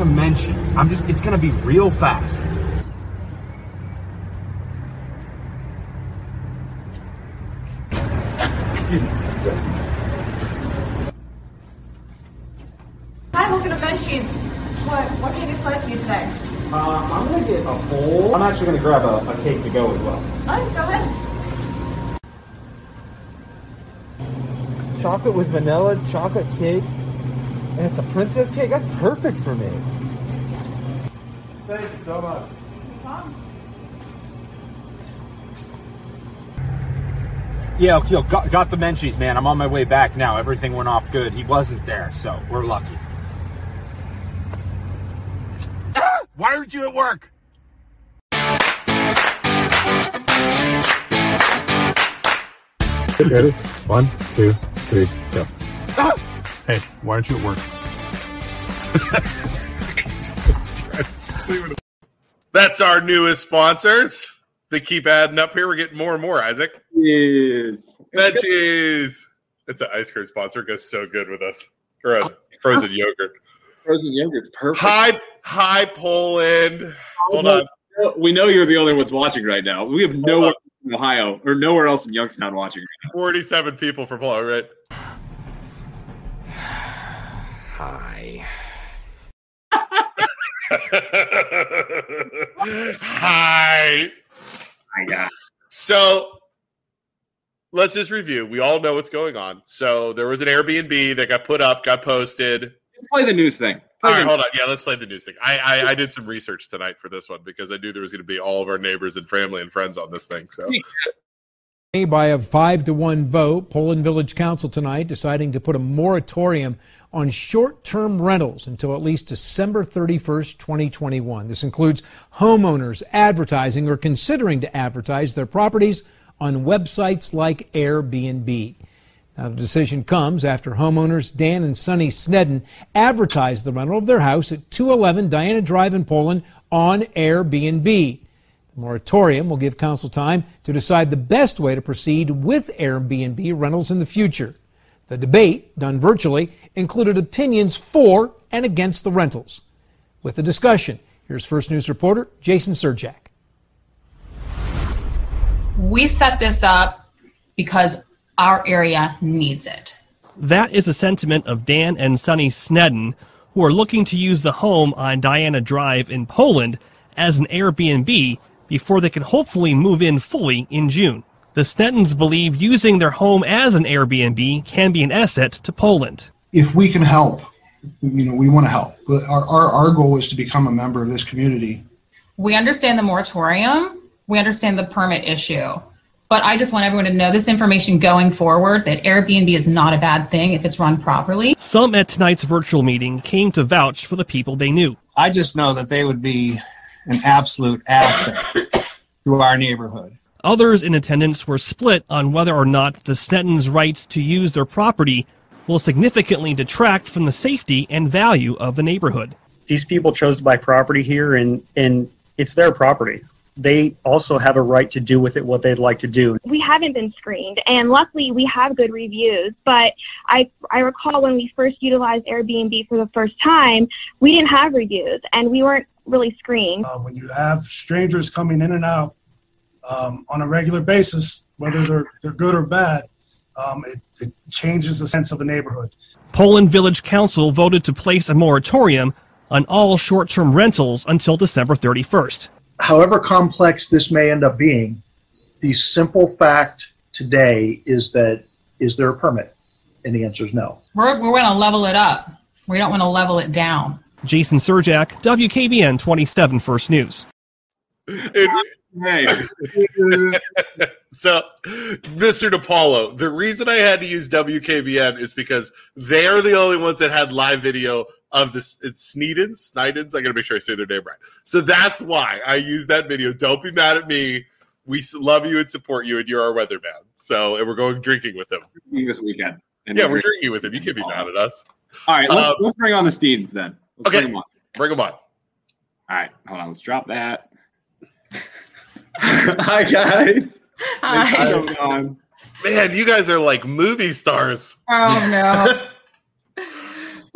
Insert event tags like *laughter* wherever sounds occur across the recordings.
some mentions. I'm just, it's gonna be real fast. Excuse me. Hi, welcome to Menchies. What, what can I get started for you today? Uh, I'm gonna get a bowl. I'm actually gonna grab a, a cake to go as well. Nice, go ahead. chocolate with vanilla, chocolate cake, and it's a princess cake. That's perfect for me. Thank you so much. Yeah, Akil, got, got the Menchies, man. I'm on my way back now. Everything went off good. He wasn't there, so we're lucky. *coughs* Why aren't you at work? Ready? One, two, three, go. Ah! Hey, why aren't you at work? *laughs* That's our newest sponsors. They keep adding up here. We're getting more and more, Isaac. Yes. Veggies. It's an ice cream sponsor. It goes so good with us. Or frozen yogurt. Frozen yogurt's perfect. Hi, hi, Poland. Hold on. We know you're the only ones watching right now. We have Hold nowhere on. in Ohio or nowhere else in Youngstown watching right 47 people for Poland, right? Hi. Hi. now. So let's just review. We all know what's going on. So there was an Airbnb that got put up, got posted. Play the news thing. Play All right, hold on. Yeah, let's play the news thing. I, I I did some research tonight for this one because I knew there was going to be all of our neighbors and family and friends on this thing. So By a five to one vote, Poland Village Council tonight deciding to put a moratorium on short term rentals until at least December 31st, 2021. This includes homeowners advertising or considering to advertise their properties on websites like Airbnb. Now, the decision comes after homeowners Dan and Sonny Sneddon advertised the rental of their house at 211 Diana Drive in Poland on Airbnb. The moratorium will give council time to decide the best way to proceed with Airbnb rentals in the future. The debate, done virtually, included opinions for and against the rentals. With the discussion, here's First News reporter Jason Serjak. We set this up because our area needs it. That is a sentiment of Dan and Sonny Sneddon, who are looking to use the home on Diana Drive in Poland as an Airbnb before they can hopefully move in fully in June. The Sneddons believe using their home as an Airbnb can be an asset to Poland. if we can help, you know, we want to help. But our, our, our goal is to become a member of this community. We understand the moratorium, we understand the permit issue. But I just want everyone to know this information going forward that Airbnb is not a bad thing if it's run properly. Some at tonight's virtual meeting came to vouch for the people they knew. I just know that they would be an absolute asset to our neighborhood. Others in attendance were split on whether or not the Sneddons' rights to use their property will significantly detract from the safety and value of the neighborhood. these people chose to buy property here and and it's their property they also have a right to do with it what they'd like to do we haven't been screened and luckily we have good reviews but i i recall when we first utilized airbnb for the first time we didn't have reviews and we weren't really screened Uh, when you have strangers coming in and out um, on a regular basis, whether they're they're good or bad, um, it, it changes the sense of the neighborhood. Poland Village Council voted to place a moratorium on all short term rentals until December 31st. However complex this may end up being, the simple fact today is that is there a permit? And the answer is no. We're, we're going to level it up. We don't want to level it down. Jason Surjak, WKBN 27 First News. *laughs* so, Mr. DePaulo, the reason I had to use WKBN is because they're the only ones that had live video of this. It's Sneedens, Snydens. I got to make sure I say their name right. So that's why I use that video. Don't be mad at me. We love you and support you, and you're our weatherman. So, and we're going drinking with him this weekend. And yeah, we're we're drinking with him. You can't be mad at us. All right, let's Um, let's bring on the Steens then. Let's okay, bring them on. Bring them on. All right, hold on. Let's drop that. *laughs* Hi guys. Thanks for Hi. Man, you guys are like movie stars. Oh, no.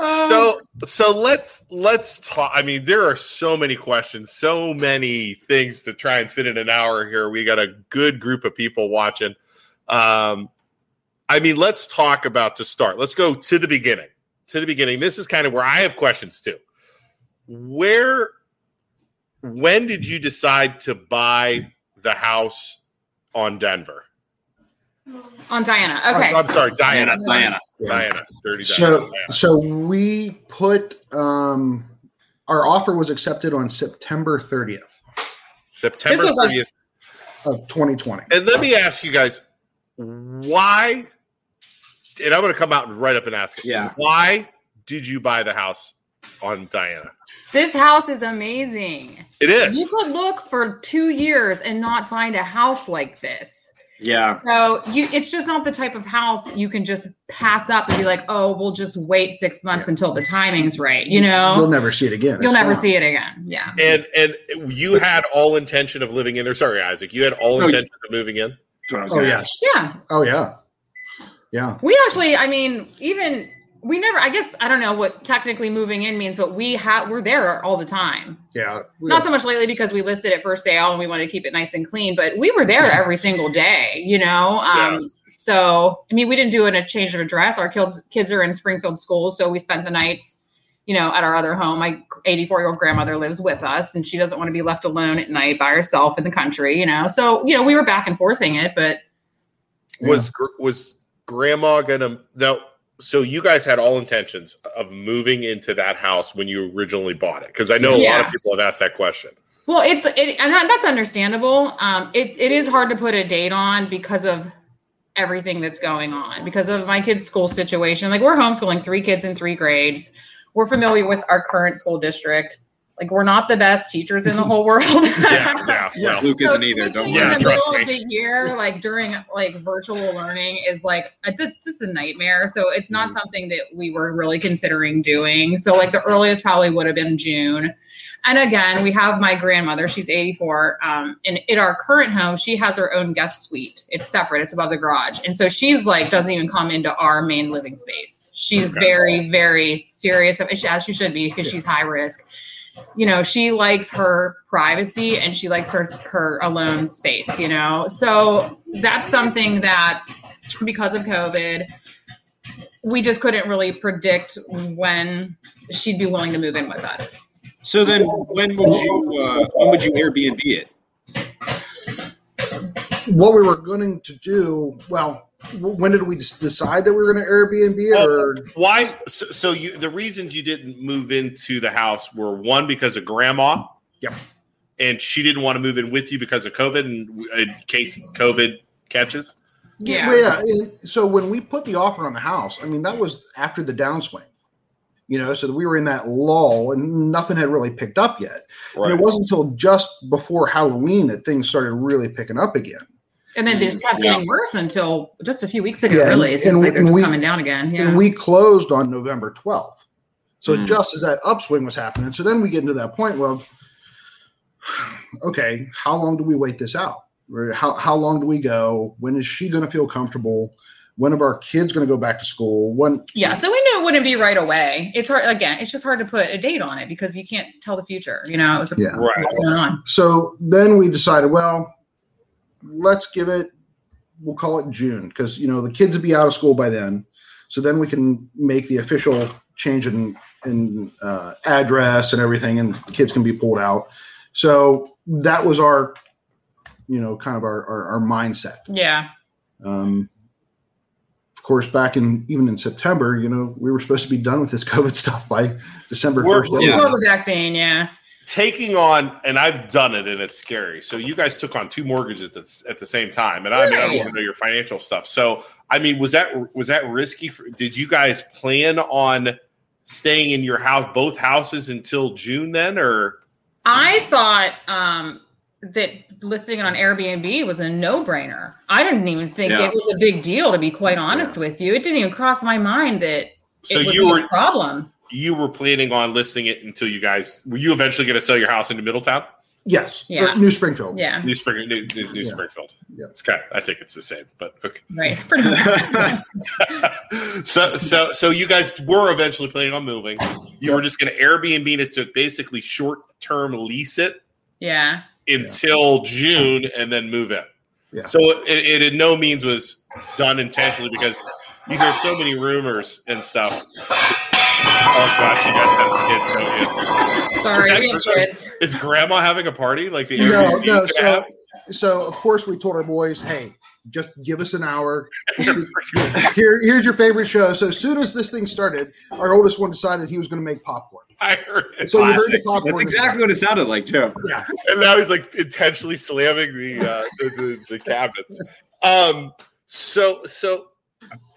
*laughs* so so let's let's talk i mean there are so many questions so many things to try and fit in an hour here we got a good group of people watching um i mean let's talk about to start let's go to the beginning to the beginning this is kind of where i have questions too where when did you decide to buy the house on denver On Diana. Okay. i'm sorry diana Diana. Diana dirty diana So, so we put um, our offer was accepted on September 30th september This was like- 30th of 2020. And let me ask you guys, why? And I'm going to come out and right up and ask it. Yeah. Why did you buy the house on Diana? This house is amazing. It is. You could look for two years and not find a house like this. Yeah. So you, it's just not the type of house you can just pass up and be like, oh, we'll just wait six months until the timing's right. You know, You'll never see it again. You'll It's never gone. see it again. Yeah. And and you had all intention of living in there. Sorry, Isaac. You had all oh, No, intention of moving in. That's what I was Oh gonna yes. ask. Yeah. Oh yeah. Yeah. We actually, I mean, even we never. I guess I don't know what technically moving in means, but we have we're there all the time. Yeah. We Not so much lately because we listed it for sale and we wanted to keep it nice and clean, but we were there every single day, you know. Um, So I mean, we didn't do it a change of address. Our kids kids are in Springfield schools, so we spent the nights, you know, at our other home. My 84 year old grandmother lives with us, and she doesn't want to be left alone at night by herself in the country, you know. So you know, we were back and forthing it, but Was gr was Grandma gonna no? So you guys had all intentions of moving into that house when you originally bought it? Because I know a lot of people have asked that question. Well, it's it, and that- that's understandable. Um, it it is hard to put a date on because of everything that's going on. Because of my kids' school situation, like we're homeschooling three kids in three grades. We're familiar with our current school district. Like we're not the best teachers in the whole world. *laughs* Yeah, yeah, *laughs* well, Luke So isn't either. Don't. Yeah, in the trust middle of me. the year, like during like virtual learning, is like it's just a nightmare. So it's not Mm-hmm. something that we were really considering doing. So like the earliest probably would have been June. And again, we have my grandmother. She's 84. Um, and in our current home, she has her own guest suite. It's separate. It's above the garage. And so she's like doesn't even come into our main living space. She's Okay. very, very serious, as she should be, because she's high risk you know she likes her privacy and she likes her her alone space you know so that's something that because of covid we just couldn't really predict when she'd be willing to move in with us So then, when would you uh, when would you Airbnb it? What we were going to do, well, when did we decide that we were going to Airbnb it, or uh, Why? So, so you the reasons you didn't move into the house were one because of grandma. Yep. And she didn't want to move in with you because of COVID, and in case COVID catches. yeah Well, yeah. So when we put the offer on the house, I mean, that was after the downswing. You know, so we were in that lull and nothing had really picked up yet. And it wasn't until just before Halloween that things started really picking up again. And then they just kept Yeah. getting worse until just a few weeks ago Yeah, really it and- seems and like they're just we- coming down again yeah And we closed on November 12th. So Mm. just as that upswing was happening. So then we get into that point, well, *sighs* okay, how long do we wait this out? How, how long do we go? When is she going to feel comfortable? When are our kids going to go back to school? When Yeah, so we knew it wouldn't be right away. It's hard again. It's just hard to put a date on it because you can't tell the future. You know, it was a, Yeah. Right. what's going on. So then we decided, well, let's give it, we'll call it June because, you know, the kids will be out of school by then. So then we can make the official change in, in uh, address and everything, and kids can be pulled out. So that was our, you know, kind of our, our, our mindset. Yeah, Um, of course, back in even in September, you know, we were supposed to be done with this *laughs* COVID stuff by December 1st. Yeah. well, the vaccine. Yeah, Taking on, and I've done it, and it's scary. So you guys took on two mortgages that's at the same time, and I mean, I don't want to know your financial stuff. So, I mean, was that was that risky? For, did you guys plan on staying in your house, both houses, until June then, or? I thought um, that listing it on Airbnb was a no-brainer. I didn't even think Yeah. it was a big deal. To be quite honest with you, it didn't even cross my mind that So it would you were a problem. You were planning on listing it until you guys were you eventually going to sell your house into Middletown? Yes. Yeah. Or New Springfield. Yeah. New Spring, New, New, New Springfield. Yeah. It's kind of, I think it's the same, but okay. Right. *laughs* *laughs* So, so, so you guys were eventually planning on moving. You were just going to Airbnb it to basically short term lease it yeah. until June and then move in. Yeah. So it, it in no means was done intentionally because you hear so many rumors and stuff. Oh gosh, you guys have kids, don't you? Sorry, Is we have kids. Is grandma having a party like the No, Airbnb no. is have? So, so of course we told our boys, hey, just give us an hour. *laughs* Here, here's your favorite show. So as soon as this thing started, our oldest one decided he was going to make popcorn. I heard it. So you heard the popcorn. That's exactly what it sounded like, too. Yeah. and now he's like intentionally slamming the uh, the, the, the cabinets. Um, so so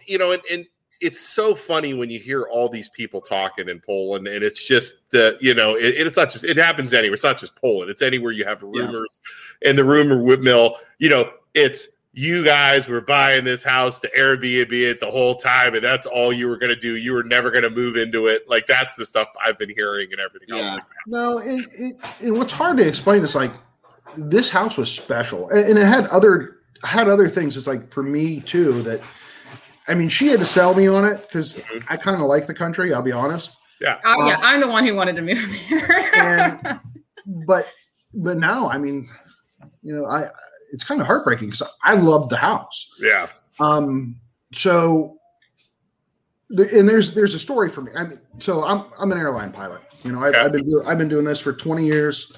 you know, and, and it's so funny when you hear all these people talking in Poland, and it's just the you know, it, it's not just it happens anywhere. It's not just Poland. It's anywhere you have rumors, and the rumor whip mill. You know, it's you guys were buying this house to Airbnb it the whole time, and that's all you were going to do. You were never going to move into it. Like that's the stuff I've been hearing and everything else. Like No, it, it, and what's hard to explain is like this house was special, and, and it had other had other things. It's like for me too that I mean she had to sell me on it because Mm-hmm. I kind of like the country. I'll be honest. Yeah. Oh, yeah, I'm the one who wanted to move there. *laughs* but but now I mean, you know, I it's kind of heartbreaking because I loved the house. Yeah. Um. So, the, and there's there's a story for me. I mean, so I'm I'm an airline pilot. You know, I've, I've been I've been doing this for 20 years.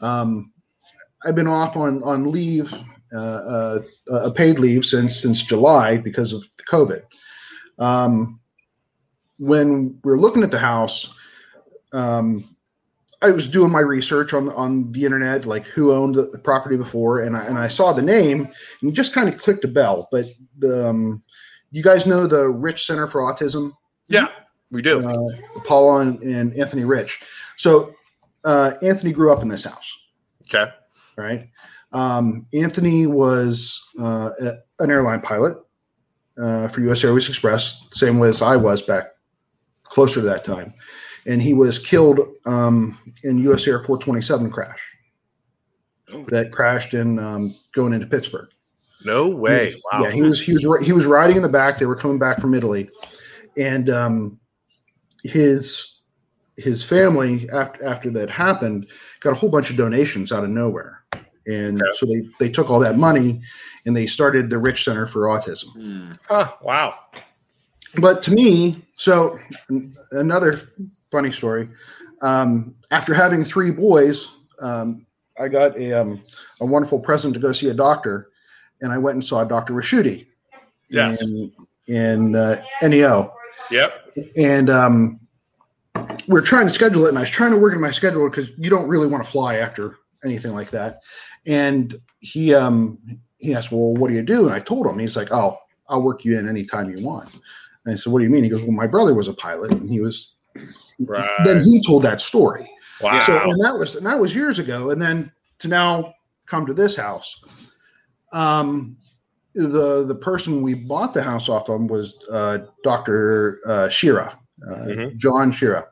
Um, I've been off on on leave, uh, uh, a paid leave since since July because of the COVID. Um, when we are looking at the house, um, I was doing my research on on the internet, like who owned the, the property before, and I and I saw the name and just kind of clicked a bell. But the um, you guys know the Rich Center for Autism? Yeah, we do. Uh, Paula and, and Anthony Rich. So uh, Anthony grew up in this house. Okay. Right. Um, Anthony was uh, an airline pilot uh, for U.S. Airways Express, same way as I was back closer to that time, and he was killed um, in U.S. Air 427 crash. That crashed in um, going into Pittsburgh. No way. Wow. Yeah, he was he was he was riding in the back. They were coming back from Italy, and um, his his family after after that happened got a whole bunch of donations out of nowhere, and so they they took all that money and they started the Rich Center for Autism. Huh, wow. But to me, so an- another funny story. Um, after having three boys, um, I got a, um, a wonderful present to go see a doctor, and I went and saw Dr. Rashuti Yes. in, in uh, NEO. Yep. And um, we are trying to schedule it, and I was trying to work in my schedule because you don't really want to fly after anything like that. And he um, he asked, "Well, what do you do?" And I told him. He's like, "Oh, I'll work you in anytime you want." And I said, "What do you mean?" He goes, "Well, my brother was a pilot, and he was." Right. Then he told that story. Wow. So and that was and that was years ago, and then to now come to this house. Um, the the person we bought the house off of was uh, Doctor uh, Shira, uh, John Shira,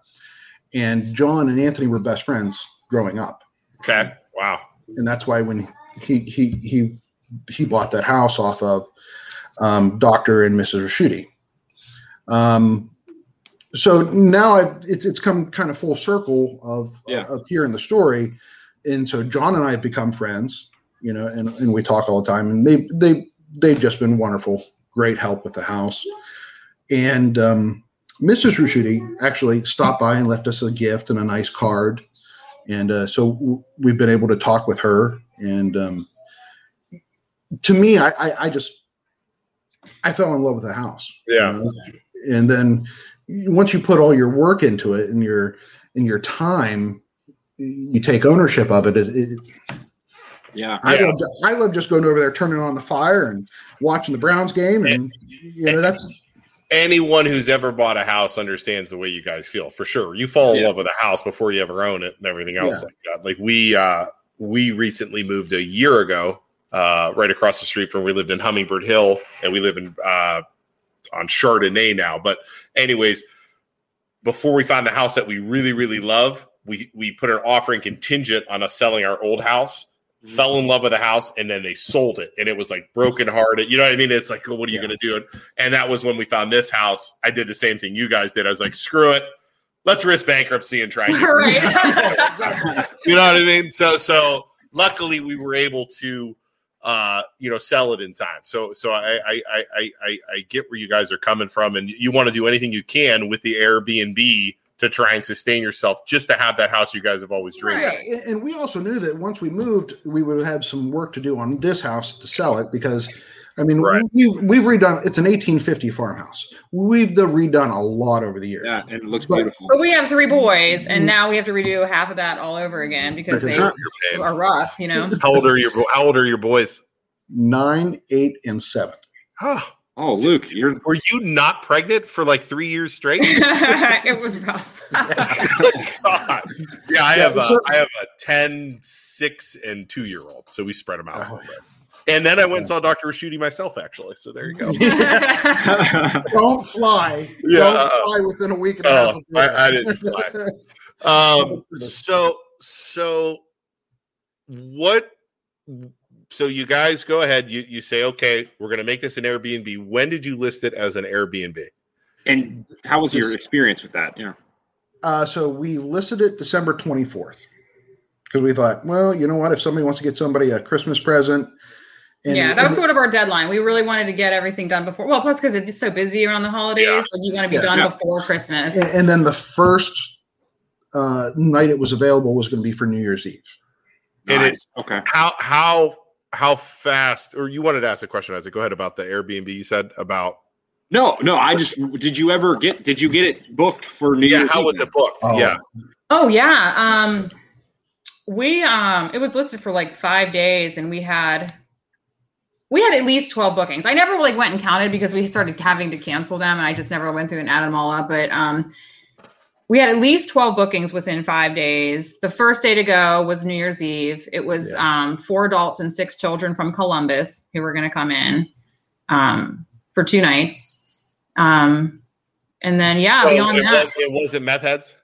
and John and Anthony were best friends growing up, Okay. Wow. And that's why when he he he he bought that house off of um, Doctor and Mrs. Rashuti. Um, so now I've it's it's come kind of full circle of of hearing the story, and so John and I have become friends, you know, and, and we talk all the time, and they they they've just been wonderful, great help with the house, and um, Mrs. Rusciuti actually stopped by and left us a gift and a nice card, and uh, so w- we've been able to talk with her, and um, to me, I, I I just I fell in love with the house, Yeah. you know? and then once you put all your work into it and your and your time you take ownership of it, it, it Yeah. I love I love just going over there, turning on the fire, and watching the Browns game, and you know that's Anyone who's ever bought a house understands the way you guys feel for sure. You fall in love with a house before you ever own it and everything else Yeah. like that. Like we uh we recently moved a year ago, uh, right across the street from where we lived in Hummingbird Hill and we live in uh on Chardonnay now. But anyways, before we find the house that we really, really love, we we put an offering contingent on us selling our old house. Fell in love with the house, and then they sold it, and it was like broken hearted. You know what I mean? It's like, what are you going to do? And that was when we found this house. I did the same thing you guys did. I was like, screw it, let's risk bankruptcy and try. *laughs* and Right. *laughs* you know what I mean? So so luckily we were able to uh you know sell it in time. So so I I I I I, I get where you guys are coming from and you want to do anything you can with the Airbnb to try and sustain yourself just to have that house you guys have always dreamed of. And we also knew that once we moved, we would have some work to do on this house to sell it because, I mean, we've we've redone. It's an 1850 farmhouse. We've the redone a lot over the years. Yeah, and it looks But- beautiful. But we have three boys, and mm-hmm. now we have to redo half of that all over again because they are rough, you know. How old are your How old are your boys? Nine, eight, and seven. Oh, Luke, you're were you not pregnant for like three years straight? *laughs* it was rough. God. Yeah, I Yeah, have a, so- I have a 10, 6, and 2 year old. So we spread them out. Oh, a little bit. And then I went and saw Dr. Rashidi myself, actually. So there you go. *laughs* *laughs* Don't fly. Yeah, Don't uh, fly within a week and a half. Oh, of I, I didn't fly. Um, so, so what? So you guys go ahead. You you say, okay, we're going to make this an Airbnb. When did you list it as an Airbnb? And how was your experience with that? Yeah. Uh, so we listed it December 24th because we thought, well, you know what? If somebody wants to get somebody a Christmas present, and, yeah, that was and- sort of our deadline. We really wanted to get everything done before. Well, plus because it's so busy around the holidays, Yeah. like you want to be Yeah. done Yeah. before Christmas. and, and then the first uh, night it was available was going to be for New Year's Eve. And it's okay. How how how fast? Or you wanted to ask a question, Isaac? Go ahead about the Airbnb. You said about No, no. I just did. You ever get? Did you get it booked for New yeah. Year's? How Eve was then? it booked? Yeah. Oh yeah. Um we um it was listed for like five days and we had we had at least 12 bookings. I never like went and counted because we started having to cancel them and I just never went through and added them all up. But um we had at least 12 bookings within five days. The first day to go was New Year's Eve. It was um four adults and six children from Columbus who were gonna come in um for two nights. Um and then yeah, So beyond it, that. was, it wasn't meth heads.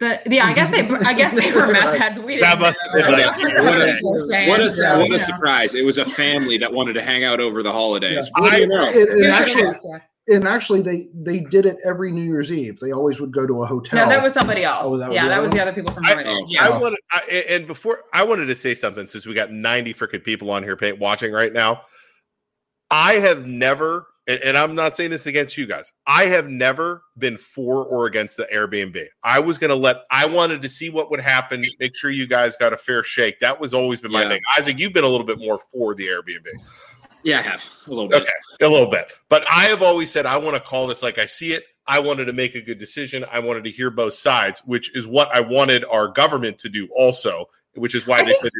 The, yeah, I guess they, I guess they were meth heads. We didn't. That must have been like- What a, people were saying, what a so, what you a know. surprise! It was a family that wanted to hang out over the holidays. What do I, you know? and, and Yeah. actually, and actually, they they did it every New Year's Eve. They always would go to a hotel. No, that was somebody else. Oh, that was yeah, that other was the other people from I, Heritage. yeah. I wanted, I, and before I wanted to say something since we got 90 freaking people on here pay, watching right now. I have never, and, and I'm not saying this against you guys, I have never been for or against the Airbnb. I was going to let, I wanted to see what would happen, make sure you guys got a fair shake. That was always been my Yeah. thing. Isaac, you've been a little bit more for the Airbnb. Yeah, I have a little bit. Okay, a little bit. But I have always said I want to call this like I see it. I wanted to make a good decision. I wanted to hear both sides, which is what I wanted our government to do also, which is why they said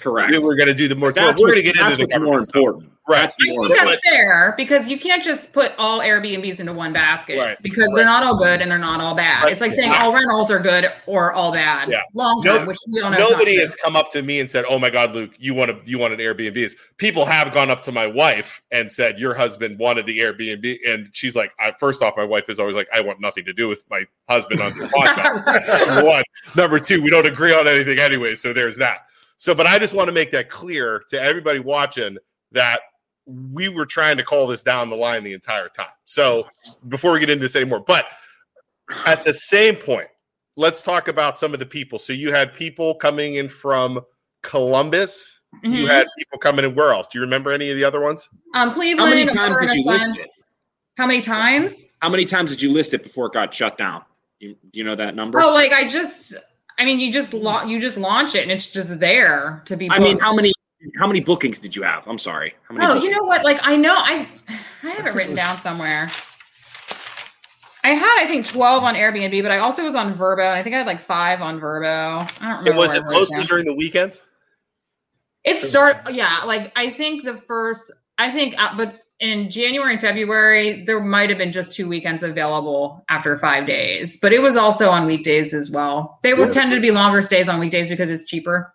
Correct. they were going to do the moratorium. That's We're going to get into the more stuff. important. Right. That's I more think important. that's fair because you can't just put all Airbnbs into one basket Right. because they're not all good and they're not all bad. Right. It's like saying Yeah. all rentals are good or all bad. Yeah. Long No- term, which we don't know. Nobody true. has come up to me and said, "Oh my God, Luke, you want to you wanted Airbnbs." People have gone up to my wife and said, "Your husband wanted the Airbnb," and she's like, I, first off, my wife is always like, "I want nothing to do with my husband on the *laughs* podcast." Number one, number two, we don't agree on anything anyway, so there's that. So, but I just want to make that clear to everybody watching that we were trying to call this down the line the entire time. So, before we get into this anymore, but at the same point, let's talk about some of the people. So you had people coming in from Columbus. You Mhm. had people coming in where else? Do you remember any of the other ones? Um, Cleveland. How many times did and a you list it? How many times? How many times did you list it before it got shut down? You, do you know that number? Oh, like I just, I mean, you just la- you just launch it and it's just there to be. I mean, how many how many bookings did you have? I'm sorry. How many? Oh, bookings? you know what? Like I know I, I have it written down somewhere. I had I think twelve on Airbnb, but I also was on VRBO. I think I had like five on VRBO. I don't remember. And was it mostly down. during the weekends? It start yeah, like I think the first I think uh, but in January and February there might have been just two weekends available after 5 days, but it was also on weekdays as well. They were Yeah. tended to be longer stays on weekdays because it's cheaper.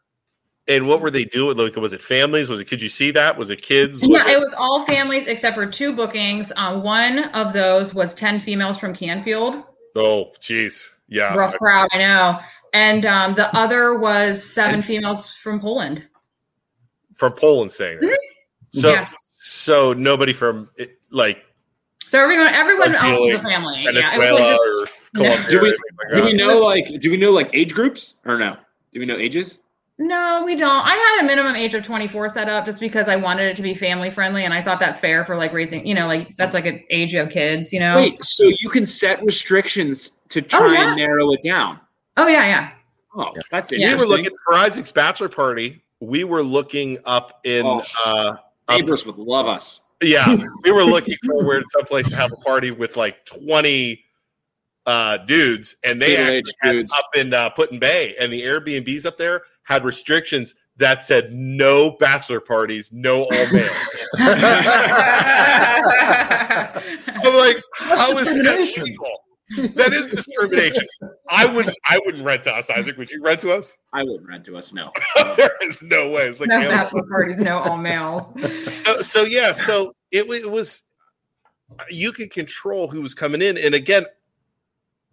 And what were they doing? Like, was it families? Was it? Could you see that? Was it kids? Was yeah, it- it was all families except for two bookings. Um, one of those was 10 females from Canfield. oh, jeez, yeah. Rough crowd, I know. and um, the other was seven females from Poland. from Poland saying. So Mm-hmm. Yeah. So nobody from it, like So everyone, everyone Like, else was a like, family. Yeah, it was Venezuela or just, *laughs* Colombia. Do we like do we know like do we know like age groups or no? Do we know ages? No, we don't. I had a minimum age of 24 set up just because I wanted it to be family friendly, and I thought that's fair for like raising, you know, like that's like an age you have kids, you know. Wait, so you can set restrictions to try Oh, yeah. and narrow it down. Oh yeah, yeah. Oh, that's interesting. we were looking for Isaac's bachelor party. We were looking up in Oh, uh up- Neighbors would love us. yeah, *laughs* we were looking for where someplace to have a party with like 20 uh dudes and they actually Middle-aged had dudes. up in uh, Put in Bay and the Airbnbs up there had restrictions that said no bachelor parties, no all male. *laughs* I'm like, how is that legal? That is discrimination. I wouldn't. I wouldn't rent to us, Isaac. Would you rent to us? I wouldn't rent to us. No. *laughs* there is no way. It's like no man, bachelor parties, no all males. so, so yeah, so it, it was you could control who was coming in, and again,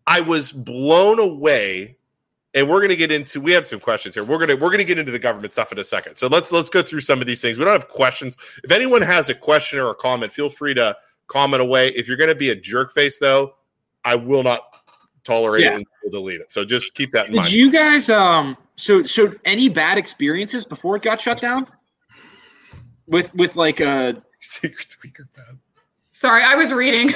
I was blown away. And we're gonna get into we have some questions here. We're gonna we're gonna get into the government stuff in a second. So let's let's go through some of these things. We don't have questions. If anyone has a question or a comment, feel free to comment away. If you're gonna be a jerk face, though, I will not tolerate Yeah. it and will delete it. So just keep that in Did mind. you guys um so so any bad experiences before it got shut down? With with like a secret tweaker pad. Sorry, I was reading.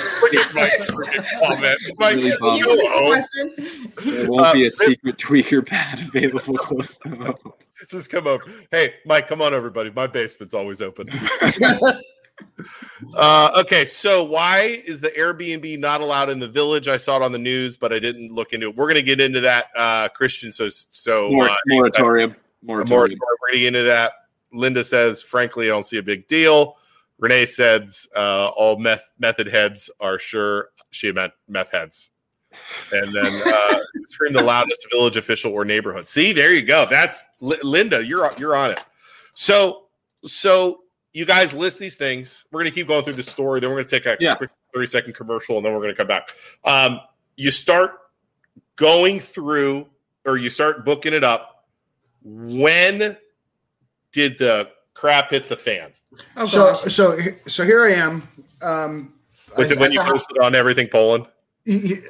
Mike's freaking comment. Mike, Really Can you go repeat the home. question? there won't Uh, be a secret tweaker pad available close to home. Just come over. Hey, Mike, come on, everybody. My basement's always open. Uh, okay, so why is the Airbnb not allowed in the village? I saw it on the news, but I didn't look into it. We're going to get into that, uh, Christian. So, so Mor- uh, moratorium. Moratorium. moratorium. We're going to get into that. Linda says, frankly, I don't see a big deal. Renee says, uh, all meth method heads are sure she meant meth heads. And then uh, *laughs* scream the loudest village official or neighborhood. See, there you go. That's Li- Linda. You're you're on it. So so you guys list these things. We're gonna keep going through the story. Then we're gonna take a Yeah. quick 30 second commercial, and then we're gonna come back. Um, you start going through, or you start booking it up. When did the crap hit the fan? Oh so so so here I am. Um, Was I- it when I- you posted on everything Poland?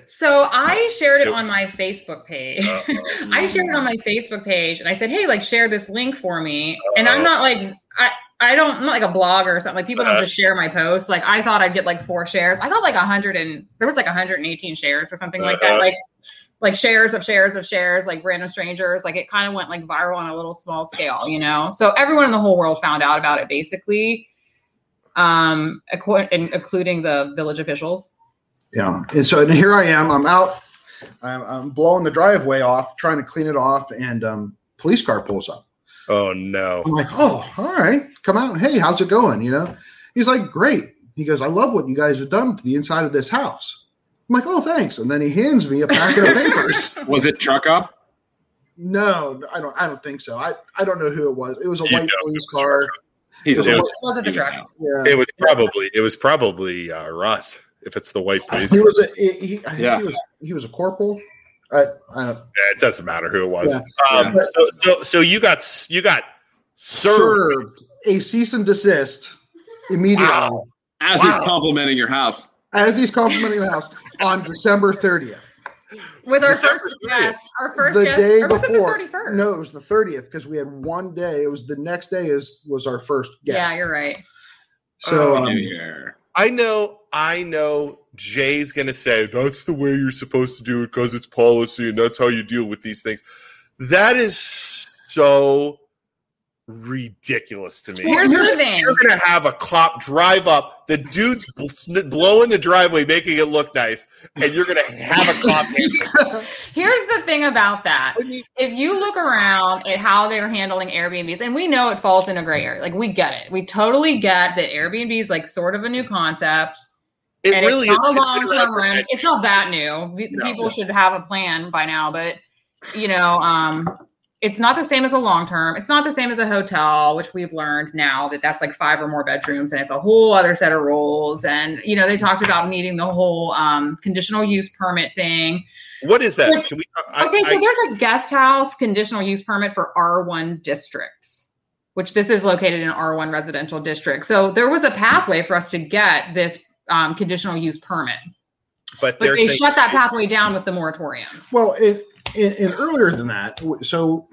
So I shared it on my Facebook page. *laughs* I shared it on my Facebook page and I said, "Hey, like share this link for me." And I'm not like I I don't I'm not like a blogger or something. Like people Uh-huh. don't just share my posts. Like I thought I'd get like four shares. I got like 100 and there was like 118 shares or something like that. Uh-huh. Like like shares of shares of shares, like random strangers. Like it kind of went like viral on a little small scale, you know. So everyone in the whole world found out about it basically, um, acco- and including the village officials. Yeah. And so and here I am. I'm out. I'm, I'm blowing the driveway off, trying to clean it off, and um, police car pulls up. Oh no! I'm like, oh, all right, come out. Hey, how's it going? You know, he's like, great. He goes, I love what you guys have done to the inside of this house. I'm like, oh, thanks. And then he hands me a packet of papers. *laughs* Was it truck up? No, I don't. I don't think so. I, I don't know who it was. It was a You white know police car. He's It was a a It white- It wasn't the truck. yeah. It was probably it was probably uh, Russ if it's the white police. He was a he, he, Yeah. he was he was a corporal. I, I don't, it doesn't matter who it was. Yeah. Um, Yeah. so, so so you got you got served. served a cease and desist immediately Wow. As he's complimenting your house. as he's complimenting the house on December 30th. With our December first 30th. guest, our first the guest, day or was before. it the 31st? No, it was the 30th because we had one day. It was the next day is was our first guest. Yeah, you're right. so Oh, um, New Year. I know, I know. Jay's gonna say that's the way you're supposed to do it because it's policy and that's how you deal with these things. That is so ridiculous to me. Here's the thing. You're gonna have a cop drive up, the dude's bl- blowing the driveway, making it look nice, and you're gonna have a cop. *laughs* Here's the thing about that. If you look around at how they're handling Airbnbs, and we know it falls in a gray area, like we get it. We totally get that Airbnb is like sort of a new concept. It and really it's not is. a long term rent. It's not that new. No. People should have a plan by now, but you know, um, it's not the same as a long term. It's not the same as a hotel, which we've learned now that that's like five or more bedrooms and it's a whole other set of rules. And you know, they talked about needing the whole um, conditional use permit thing. What is that? Like- Can we? I, okay, so I- there's a guest house conditional use permit for R1 districts, which this is located in R1 residential district. So there was a pathway for us to get this um, conditional use permit, but but they're saying- shut that pathway down with the moratorium. Well, it, and, and earlier than that, so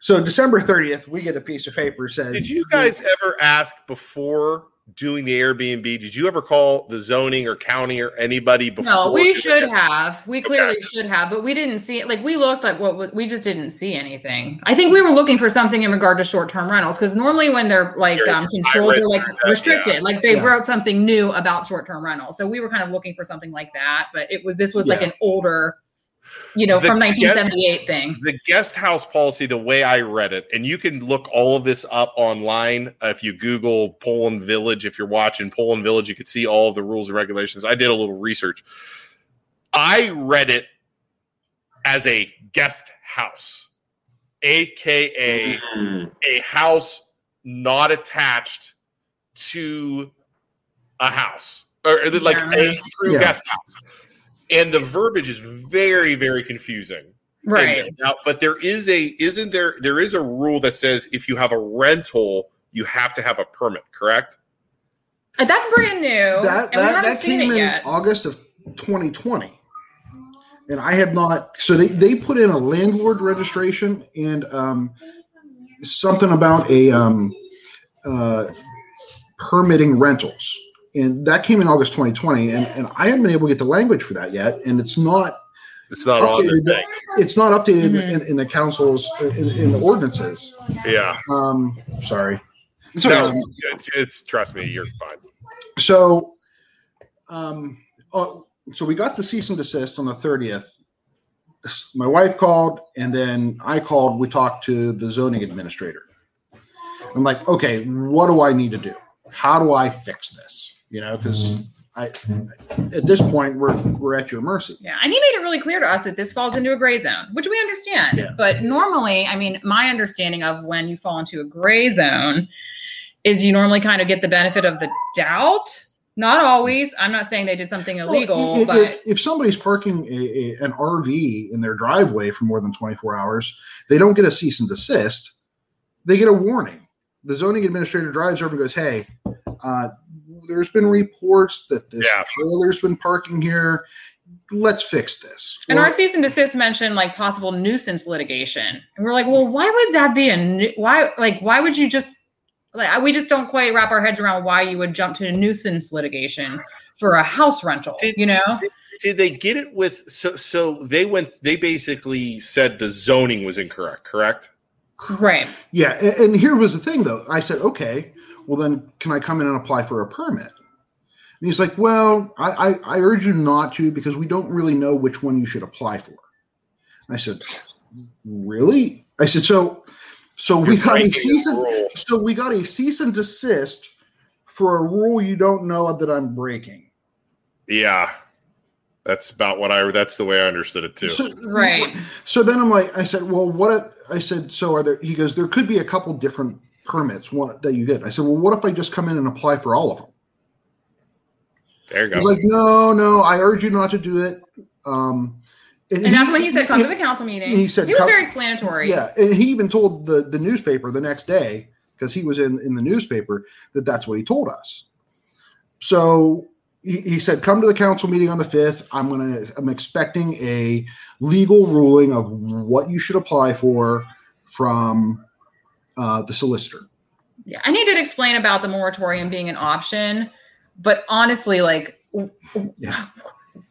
so December thirtieth, we get a piece of paper says. Did you guys ever ask before doing the Airbnb? Did you ever call the zoning or county or anybody before? No, we should it? have. We clearly should have, but we didn't see it. Like we looked like what we just didn't see anything. I think we were looking for something in regard to short-term rentals because normally when they're like um, controlled, read they're like restricted. yeah. Like they Yeah. wrote something new about short-term rentals. So we were kind of looking for something like that. But it was this was like an older, you know, The from guest- 1978 thing. The guest house policy, the way I read it, and you can look all of this up online uh, if you Google Poland Village. If you're watching Poland Village, you can see all of the rules and regulations. I did a little research. I read it as a guest house, aka a house not attached to a house or or like a true Yeah. guest house. And the verbiage is very, very confusing. Right. And now, but there is a isn't there there is a rule that says if you have a rental, you have to have a permit, correct? Uh, That's brand new, that and we that, haven't that seen came it in yet. August of 2020, and I have not. So they they put in a landlord registration and um, something about a um, uh, permitting rentals, and that came in August 2020, and and I haven't been able to get the language for that yet, and it's not. It's not updated. the. It's not updated Mm-hmm. in, in the council's in, in the ordinances. Yeah. Um, sorry. No, Um, it's, it's trust me, you're fine. So, um, uh, so we got the cease and desist on the thirtieth. My wife called, and then I called. We talked to the zoning administrator. I'm like, okay, what do I need to do? How do I fix this? You know, because I, at this point, we're we're at your mercy. Yeah, and he made it really clear to us that this falls into a gray zone, which we understand. Yeah. But normally, I mean, my understanding of when you fall into a gray zone is you normally kind of get the benefit of the doubt. Not always. I'm not saying they did something illegal, Well, i- i- but if, if somebody's parking a, a, an RV in their driveway for more than 24 hours, they don't get a cease and desist. They get a warning. The zoning administrator drives over and goes, "Hey, uh, there's been reports that this trailer's been parking here. Let's fix this." and Well, our cease and desist mentioned like possible nuisance litigation, and we're like, well, why would that be a nu- why? Like, why would you just like we just don't quite wrap our heads around why you would jump to a nuisance litigation for a house rental, you know? Did they get it with so so they went they basically said the zoning was incorrect, correct? Right. Yeah, and, and here was the thing though. I said, okay, well then, can I come in and apply for a permit? And he's like, well, I, I, I urge you not to because we don't really know which one you should apply for. I said, really? I said, so, so we got a cease and so we got a cease and desist for a rule you don't know that I'm breaking. Yeah. That's about what I that's the way I understood it too. Right. So then I'm like, I said, well, what? If, I said, so are there? He goes, there could be a couple different permits one, that you get. I said, well, what if I just come in and apply for all of them? there you He's go. like, no, no, I urge you not to do it. Um, And that's when he said, "Come to the council meeting." He said, he was very explanatory. Yeah, and he even told the the newspaper the next day because he was in in the newspaper that that's what he told us. So he, he said, "Come to the council meeting on the fifth. I'm gonna I'm expecting a legal ruling of what you should apply for from uh, the solicitor." Yeah, and he did explain about the moratorium being an option, but honestly, like, w-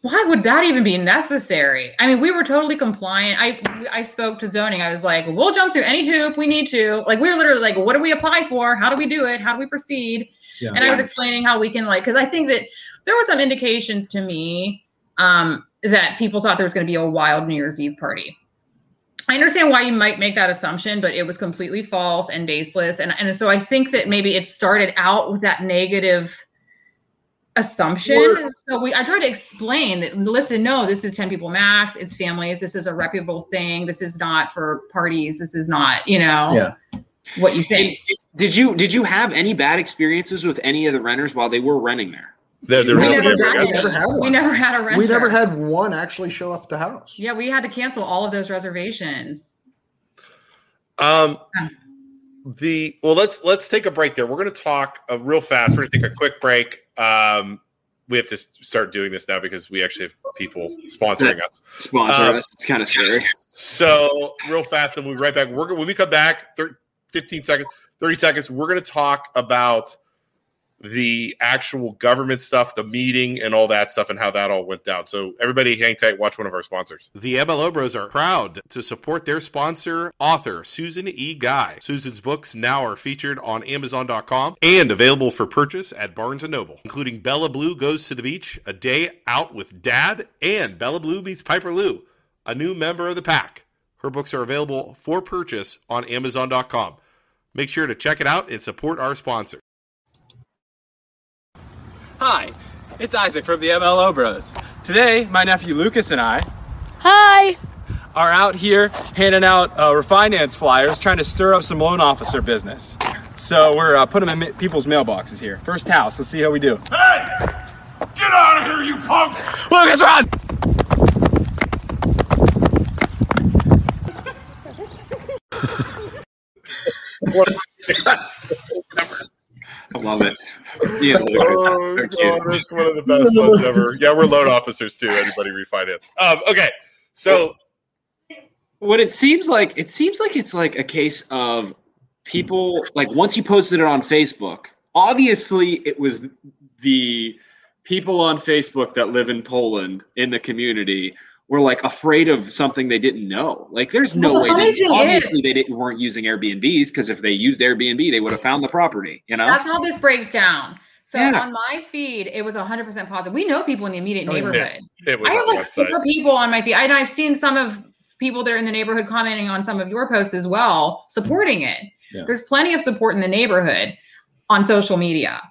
why would that even be necessary? I mean, we were totally compliant. I I spoke to zoning. I was like, we'll jump through any hoop we need to. Like, we were literally like, what do we apply for? How do we do it? How do we proceed? Yeah. and I was explaining how we can like, because I think that there were some indications to me um, that people thought there was going to be a wild New Year's Eve party. I understand why you might make that assumption, but it was completely false and baseless. And, and so I think that maybe it started out with that negative assumption. We're- so we I tried to explain that listen, no, this is 10 people max, it's families, this is a reputable thing, this is not for parties, this is not, you know, Yeah. what you think. Did you did you have any bad experiences with any of the renters while they were renting there? There, there We really never, never had got never had we never had a renter. We never had one actually show up at the house. Yeah, we had to cancel all of those reservations. Um, the well, let's let's take a break there. We're going to talk uh, real fast. We're going to take a quick break. Um, we have to start doing this now because we actually have people sponsoring us. Sponsor Um, us. It's kind of scary. So real fast, and we'll be right back. We're gonna, when we come back, thir- 15 seconds, 30 seconds, we're going to talk about the actual government stuff, the meeting, and all that stuff, and how that all went down. So everybody, hang tight. Watch one of our sponsors. The MLO Bros are proud to support their sponsor, author Susan E. Guy. Susan's books now are featured on Amazon.com and available for purchase at Barnes & Noble, including Bella Blue Goes to the Beach, A Day Out with Dad, and Bella Blue Meets Piper Lou, a new member of the pack. Her books are available for purchase on Amazon.com. Make sure to check it out and support our sponsor. Hi, it's Isaac from the MLO Bros. Today, my nephew Lucas and I Hi. are out here handing out uh, refinance flyers, trying to stir up some loan officer business. So we're uh, putting them in people's mailboxes here. First house, let's see how we do. Hey! Get out of here, you punks! Lucas, run! *laughs* *laughs* I love it. Yeah, Lucas, Oh, they're God, that's one of the best ones ever. Yeah, we're loan officers too. Anybody refinance? Um, okay, so what it seems like it seems like it's like a case of people like once you posted it on facebook obviously it was the people on facebook that live in poland in the community were like afraid of something they didn't know like there's no Well, the way funny they, thing is- obviously they didn't weren't using airbnbs because if they used airbnb they would have found the property you know That's how this breaks down. So Yeah. on my feed, it was 100% positive. We know people in the immediate Oh, neighborhood. it was I have like website. four people on my feed, and I've seen some of people that are in the neighborhood commenting on some of your posts as well, supporting it. Yeah. There's plenty of support in the neighborhood on social media.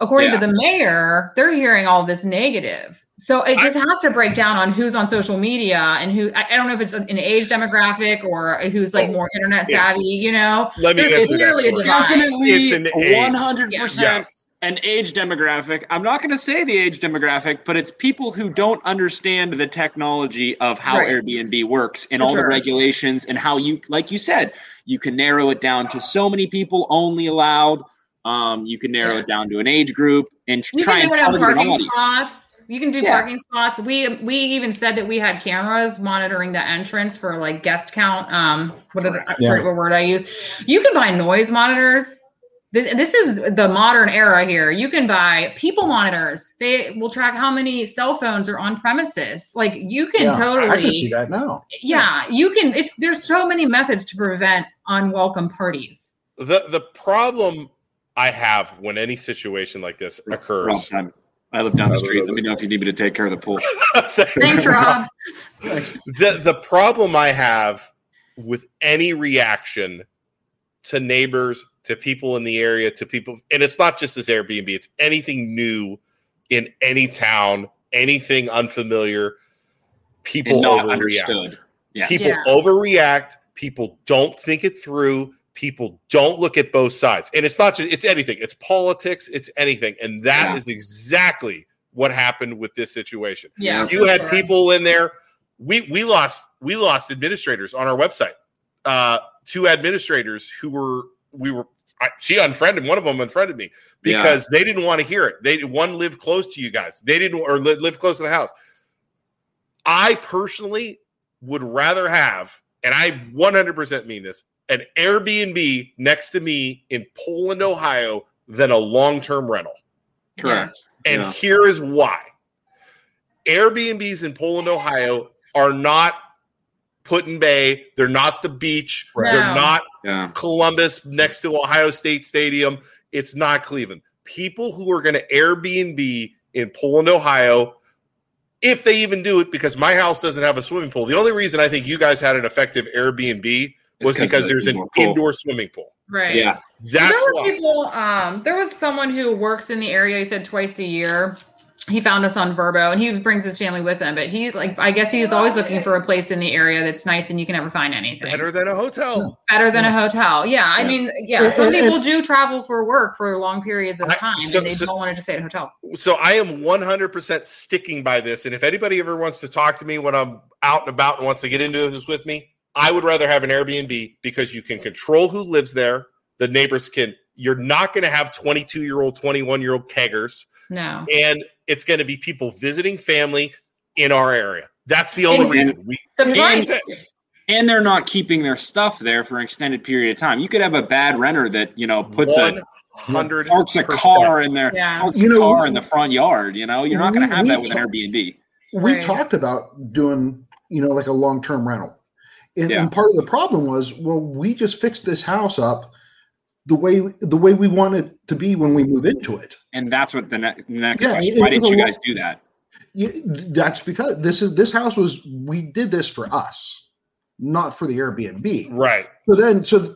According Yeah. to the mayor, they're hearing all this negative. So it just has to break down on who's on social media and who I, I don't know if it's an age demographic or who's like more internet savvy, you know. Let me There's answer that clearly a divide. definitely It's an 100% an age demographic. I'm not going to say the age demographic, but it's people who don't understand the technology of how Right. Airbnb works and For all the regulations and how you, like you said, you can narrow it down to so many people only allowed. Um, you can narrow Yeah. it down to an age group and You try can and do target an parking audience. spots. You can do Yeah. parking spots. We we even said that we had cameras monitoring the entrance for like guest count. Um, what did I Yeah. what word I use? You can buy noise monitors. This this is the modern era here. You can buy people monitors. They will track how many cell phones are on premises. Like you can Yeah, totally I can see that now. Yeah, you can. It's there's so many methods to prevent unwelcome parties. the the problem I have when any situation like this Rob, occurs. I'm- live down the street. Let me know if you need me to take care of the pool. *laughs* Thanks, *laughs* Rob. the the problem I have with any reaction to neighbors, to people in the area, to people, and it's not just this Airbnb; it's anything new in any town, anything unfamiliar. People not overreact. understood. Yes. People Yeah. overreact. People don't think it through. People don't look at both sides, and it's not just it's anything. It's politics. It's anything, and that is Yeah. exactly what happened with this situation Yeah, you had sure. people in there we we lost we lost administrators on our website uh two administrators who were we were I, she unfriended one of them unfriended me because they didn't want to hear it they one lived close to you guys they didn't or li- lived close to the house i personally would rather have and i 100% mean this an airbnb next to me in poland ohio than a long-term rental Correct. and Yeah. here is why. Airbnbs in Poland, Ohio are not Put-in-Bay. They're not the beach. Right. They're No. not Yeah. Columbus next to Ohio State Stadium. It's not Cleveland. People who are going to Airbnb in Poland, Ohio, if they even do it, because my house doesn't have a swimming pool. The only reason I think you guys had an effective Airbnb was 'cause because of the there's an indoor pool. indoor swimming pool. Right. Yeah. That's there were why. people. Um, there was someone who works in the area. He said twice a year. he found us on VRBO, and he brings his family with him. But he like I guess he was always looking for a place in the area that's nice and you can never find anything Better than a hotel. better than a hotel. Yeah, I mean, yeah, And- some and- *laughs* people and- do travel for work for long periods of I- time, so- and they so- don't want to just stay at a hotel. So I am 100% sticking by this. And if anybody ever wants to talk to me when I'm out and about and wants to get into this with me, I would rather have an Airbnb because you can control who lives there. The neighbors can, you're not going to have 22 year old, 21 year old keggers. No. And it's going to be people visiting family in our area. That's the only And- reason. We, and, and they're not keeping their stuff there for an extended period of time. You could have a bad renter that you know puts a 100 parks a car in there, Yeah. parks You a know, car in the front yard. You know, you're not going to have that with an Airbnb. we Right. talked about doing you know like a long-term rental and, Yeah. and part of the problem was well we just fixed this house up the way the way we want it to be when we move into it And that's what the next next Yeah, question. Why didn't you lo- guys do that? Yeah, that's because this is this house was we did this for us not for the airbnb right so then so th-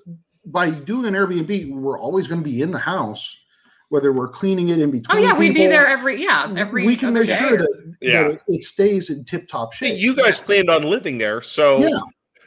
by doing an airbnb we're always going to be in the house whether we're cleaning it in between. Oh between yeah, we'd be there every yeah every. we can make day. sure that, Yeah. that it, it stays in tip-top shape you guys planned on living there. So, Yeah.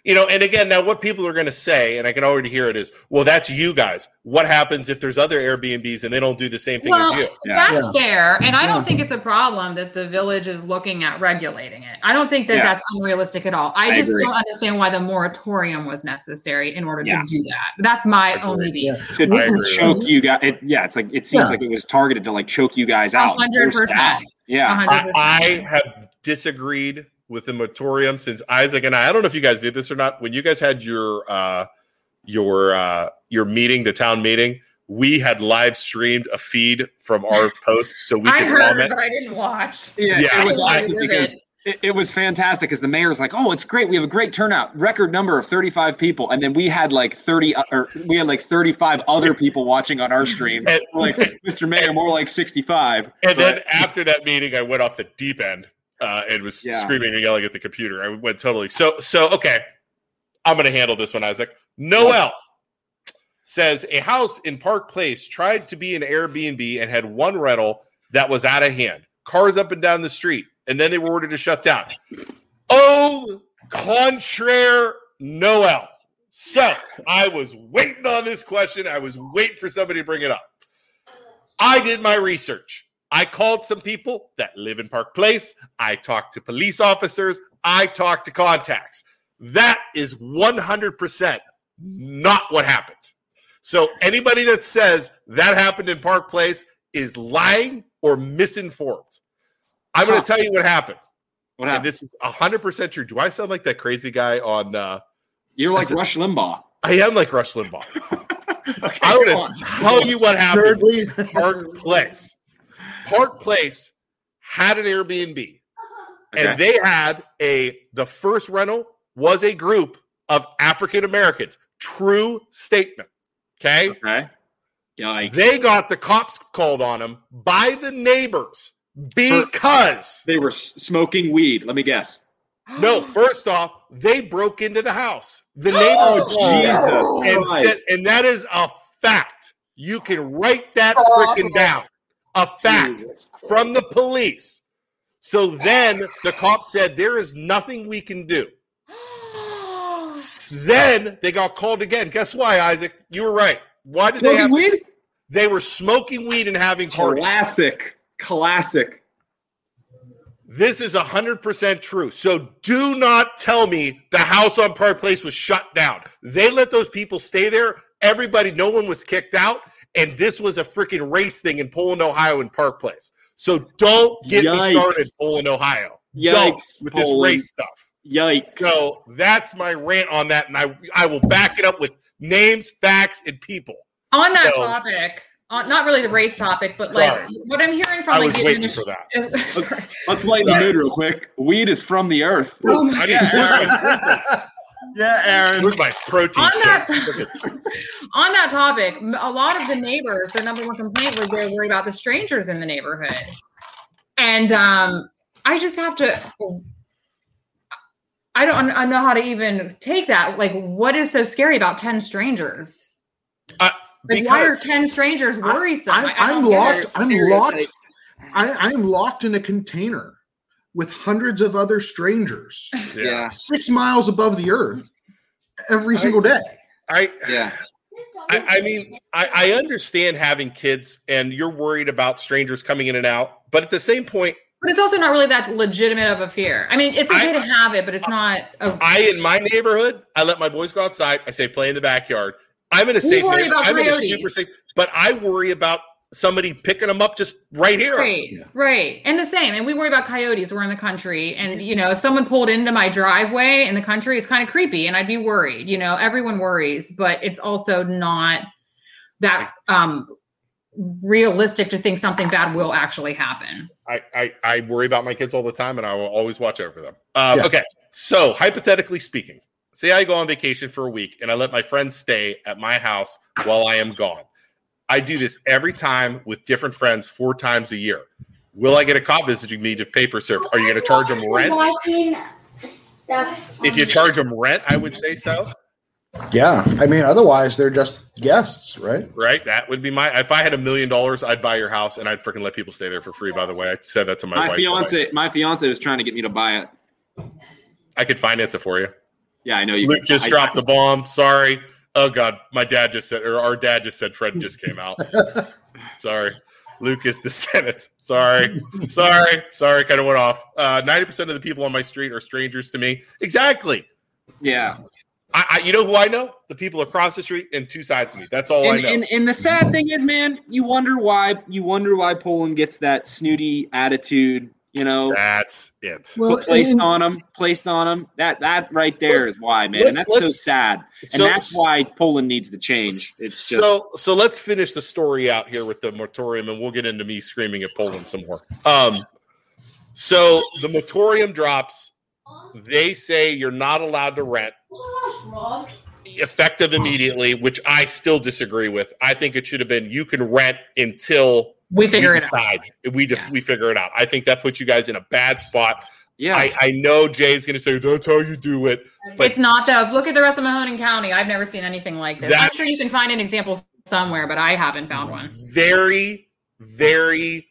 You know, and again, now what people are going to say, and I can already hear it is, well, that's you guys. What happens if there's other Airbnbs and they don't do the same thing Well, as you? that's fair, and I don't think it's a problem that the village is looking at regulating it. I don't think that Yeah. that's unrealistic at all. I, I just agree. don't understand why the moratorium was necessary in order Yeah. to do that. That's my only beef. To, choke you guys. It, yeah, it's like it seems Yeah. like it was targeted to like choke you guys out. 100%. Yeah. 100%. I, I have disagreed with the moratorium since Isaac and I. I don't know if you guys did this or not. When you guys had your uh, your uh, your meeting, the town meeting, we had live streamed a feed from our *laughs* post so we could I heard, comment. but I didn't watch. Yeah, Yeah, it was I- awesome I- because it, it was fantastic because the mayor's like, "Oh, it's great. We have a great turnout, record number of 35 people," and then we had like 30 uh, or we had like 35 other people watching on our stream. And- like, Mr. Mayor, more like 65. And then after that meeting, I went off the deep end uh, and was Yeah. screaming and yelling at the computer. I went totally. So, so okay, I'm going to handle this one, Isaac. Noel says a house in Park Place tried to be an Airbnb and had one rental that was out of hand. Cars up and down the street, and then they were ordered to shut down. Oh, contraire, Noel. So I was waiting on this question. I was waiting for somebody to bring it up. I did my research. I called some people that live in Park Place. I talked to police officers. I talked to contacts. That is 100% not what happened. So anybody that says that happened in Park Place is lying or misinformed. I'm going to tell you what happened. What And happened? this is 100% true. Do I sound like that crazy guy on uh You're like Is it- Rush Limbaugh. I am like Rush Limbaugh. *laughs* Okay, I'm going to tell you what happened. Thirdly, Park Place. Park Place had an Airbnb, and Okay. they had a the first rental was a group of African Americans. True statement. Okay. Okay. Yikes. They got the cops called on them by the neighbors because They were smoking weed. Let me guess. no, first off, they broke into the house. The oh, neighbors Oh, Jesus and said, and that is a fact. You can write that Oh. freaking down. A fact from the police. So then the cop said, There is nothing we can do. *gasps* Then they got called again. Guess why, Isaac? You were right. Why did they Smoking have weed? They were smoking weed and having parties. Classic. Classic. This is 100% true. So do not tell me the house on Park Place was shut down. They let those people stay there. Everybody, no one was kicked out. And this was a freaking race thing in Poland, Ohio, in Park Place. So don't get me started, Poland, Ohio. Yikes, Don't with this race stuff. Yikes. So that's my rant on that. And I, I will back it up with names, facts, and people. On that So- topic, on, not really the race topic, but like Sorry. what I'm hearing from I like was the waiting for administ- that. *laughs* Let's lighten the mood real quick. Weed is from the earth. Oh my I mean, *laughs* where's my, where's my, Yeah, Aaron. where's my protein? on that *laughs* on that topic, a lot of the neighbors, their number one complaint was they're worried about the strangers in the neighborhood, and um, I just have to. I don't I know how to even take that. Like, what is so scary about ten strangers? Uh, Like, why are ten strangers worrisome? I'm, I- I I'm locked. I'm locked. I, I am locked in a container with hundreds of other strangers. *laughs* Yeah. Six miles above the earth every single day. I yeah. I, I mean, I, I understand having kids and you're worried about strangers coming in and out, but at the same point, But it's also not really that legitimate of a fear. I mean, it's okay to have it, but it's not. A, I in my neighborhood, I let my boys go outside. I say play in the backyard. I'm in a We safe. worry neighborhood. about I'm in a super safe, but I worry about somebody picking them up just right here. Right, right. And the same. And we worry about coyotes. We're in the country. And, you know, if someone pulled into my driveway in the country, it's kind of creepy and I'd be worried. You know, everyone worries, but it's also not that um, realistic to think something bad will actually happen. I, I I worry about my kids all the time, and I will always watch over them. Um, Yeah. Okay, so hypothetically speaking, say I go on vacation for a week and I let my friends stay at my house while I am gone. I do this every time with different friends, four times a year. Will I get a cop visiting me to paper serve? Are you going to charge them rent? If you charge them rent, I would say so. Yeah. I mean, otherwise they're just guests, right? Right? That would be my. If I had a million dollars, I'd buy your house and I'd freaking let people stay there for free. By the way, I said that to my, My wife. fiance, my fiance was trying to get me to buy it. I could finance it for you. Yeah, I know you. Luke just I- dropped the bomb. Sorry. Oh God, my dad just said, or our dad just said, Fred just came out. *laughs* Sorry. Luke is the Senate. Sorry. Sorry. Sorry. Kind of went off. Uh, 90% of the people on my street are strangers to me. Exactly. Yeah. I, I, you know who I know? The people across the street and two sides of me. That's all I know. and, and the sad thing is, man, you wonder why you wonder why Poland gets that snooty attitude. You know, that's it. Put placed on him, placed on him. That that right there is why, man, and that's so sad. And so- that's why Poland needs to change. It's just so so let's finish the story out here with the moratorium and we'll get into me screaming at Poland some more. Um so the moratorium drops. They say you're not allowed to rent effective immediately, which I still disagree with. I think it should have been you can rent until We figure it out. We def- we figure it out. I think that puts you guys in a bad spot. Yeah. I, I know Jay's going to say that's how you do it, but it's not though. Look at the rest of Mahoning County. I've never seen anything like this. I'm sure you can find an example somewhere, but I haven't found one. very, very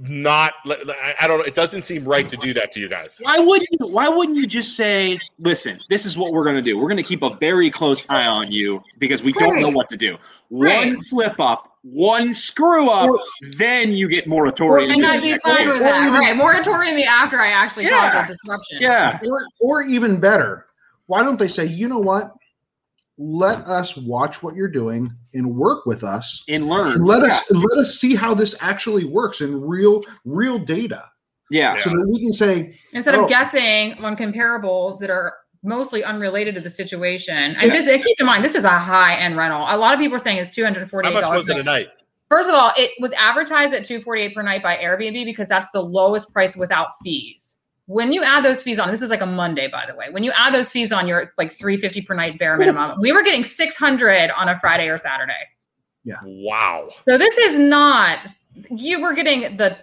not. I I don't know. It doesn't seem right to do that to you guys. Why wouldn't you, why wouldn't you just say, listen, this is what we're gonna do. We're gonna keep a very close eye on you because we don't know what to do. Right. One slip up, one screw up, then you get moratorium. And I'd be fine with that. Right. Moratorium me after I actually Yeah. caused a disruption. Yeah, or, or even better, why don't they say, you know what? Let us watch what you're doing and work with us and learn. And let us let us see how this actually works in real real data. Yeah. So that we can say Instead oh, of guessing on comparables that are mostly unrelated to the situation. And Yeah. this and keep in mind, this is a high end rental. A lot of people are saying it's two hundred forty How much dollars. was it a night? First of all, it was advertised at 248 per night by Airbnb because that's the lowest price without fees. When you add those fees on, this is like a Monday, by the way. When you add those fees on, you're like 350 per night bare minimum. We were getting 600 on a Friday or Saturday. Yeah. Wow. So this is not you were getting the